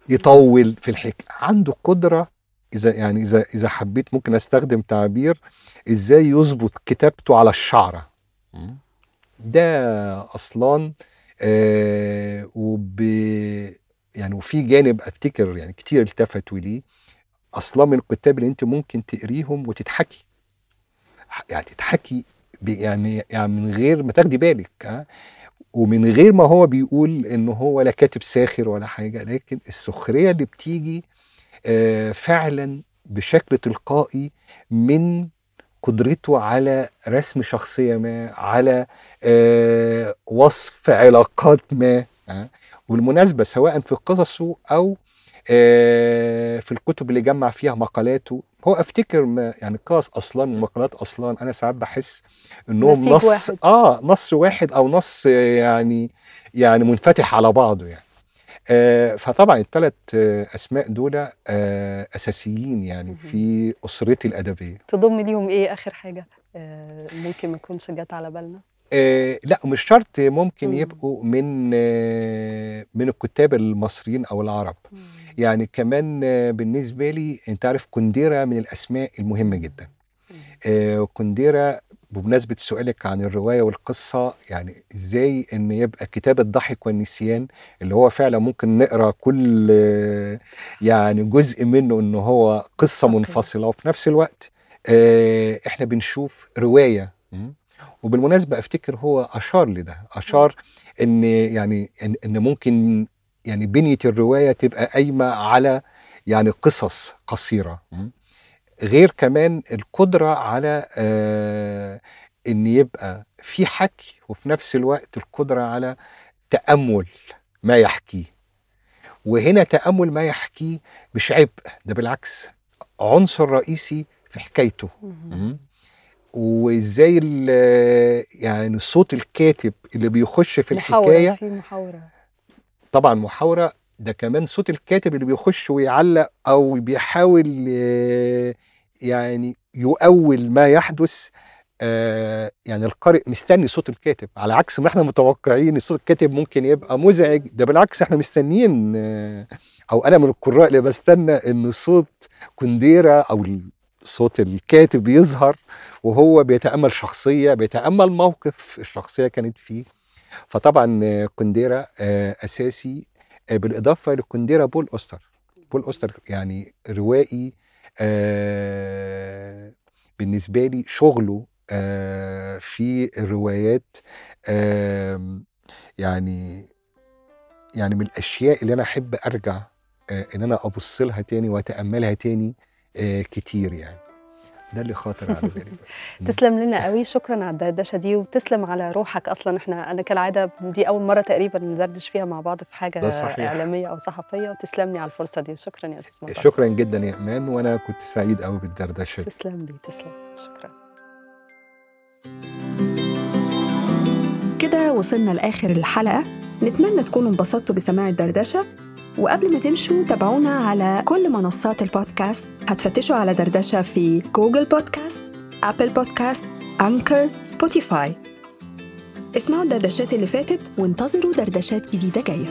يطول في الحكي عنده قدرة إذا يعني إذا إذا حبيت ممكن أستخدم تعبير إزاي يظبط كتابته على الشعرة ده أصلا آه وب يعني وفي جانب أفتكر يعني كتير التفتوا ليه أصلا من الكتاب اللي أنت ممكن تقريهم وتضحكي يعني تضحكي ب- يعني يعني من غير ما تاخدي بالك ها. ومن غير ما هو بيقول إن هو لا كاتب ساخر ولا حاجة لكن السخرية اللي بتيجي آه، فعلا بشكل تلقائي من قدرته على رسم شخصية ما على آه، وصف علاقات ما آه. وبالمناسبة سواء في قصصه أو آه، في الكتب اللي جمع فيها مقالاته هو أفتكر ما يعني قصص أصلا ومقالات أصلا أنا ساعات بحس انهم نص واحد. آه نص واحد أو نص يعني يعني منفتح على بعضه يعني فطبعا الثلاث أسماء دول آه أساسيين يعني. في أسرتي الأدبية. تضم ليهم إيه آخر حاجة؟ آه، ممكن ما تكونش جت على بالنا. آه لا مش شرط ممكن مم. يبقوا من آه من الكتاب المصريين أو العرب. يعني كمان آه، بالنسبة لي أنت عارف كنديرة من الأسماء المهمة جدا. آه، كنديرة بمناسبة سؤالك عن الرواية والقصة يعني إزاي إن يبقى كتاب الضحك والنسيان اللي هو فعلا ممكن نقرأ كل يعني جزء منه إن هو قصة. منفصلة وفي نفس الوقت آه، إحنا بنشوف رواية? وبالمناسبة أفتكر هو أشار لده أشار إن يعني إن, ممكن يعني بنية الرواية تبقى قايمة على يعني قصص قصيرة? غير كمان القدرة على آه إن يبقى في حكي وفي نفس الوقت القدرة على تأمل ما يحكيه. وهنا تأمل ما يحكيه مش عبء ده بالعكس عنصر رئيسي في حكايته. وإزاي يعني صوت الكاتب اللي بيخش في محاورة الحكاية في محاورة. طبعا محاورة ده كمان صوت الكاتب اللي بيخش ويعلق أو بيحاول آه، يعني يؤول ما يحدث آه، يعني القارئ مستني صوت الكاتب. على عكس ما إحنا متوقعين صوت الكاتب ممكن يبقى مزعج ده بالعكس إحنا مستنيين آه، أو أنا من القراء اللي بستنى إن صوت كنديرة أو صوت الكاتب يظهر وهو بيتأمل شخصية بيتأمل موقف الشخصية كانت فيه. فطبعا آه، كنديرة آه، أساسي بالإضافة لكنديرة بول أوستر. بول أوستر يعني روائي آه، بالنسبة لي شغله آه، في الروايات يعني يعني من الأشياء اللي أنا أحب أرجع آه، إن أنا أبص لها تاني وأتأملها تاني كتير يعني. ده اللي خاطر على بالي. تسلم لنا قوي شكرا على الدردشة دي وتسلم على روحك أصلا إحنا أنا كالعادة دي أول مرة تقريبا ندردش فيها مع بعض في حاجة ده صحيح. إعلامية أو صحفية وتسلم لي على الفرصة دي شكرا يا أستاذ. شكرا جدا يا إيمان وأنا كنت سعيد قوي بالدردشة دي. تسلم لي تسلم شكرا كده وصلنا لآخر الحلقة نتمنى تكونوا انبسطتوا بسماع الدردشة وقبل ما تمشوا تابعونا على كل منصات البودكاست. هتفتشوا على دردشة في Google Podcast Apple Podcast Anchor Spotify اسمعوا الدردشات اللي فاتت وانتظروا دردشات جديدة جاية.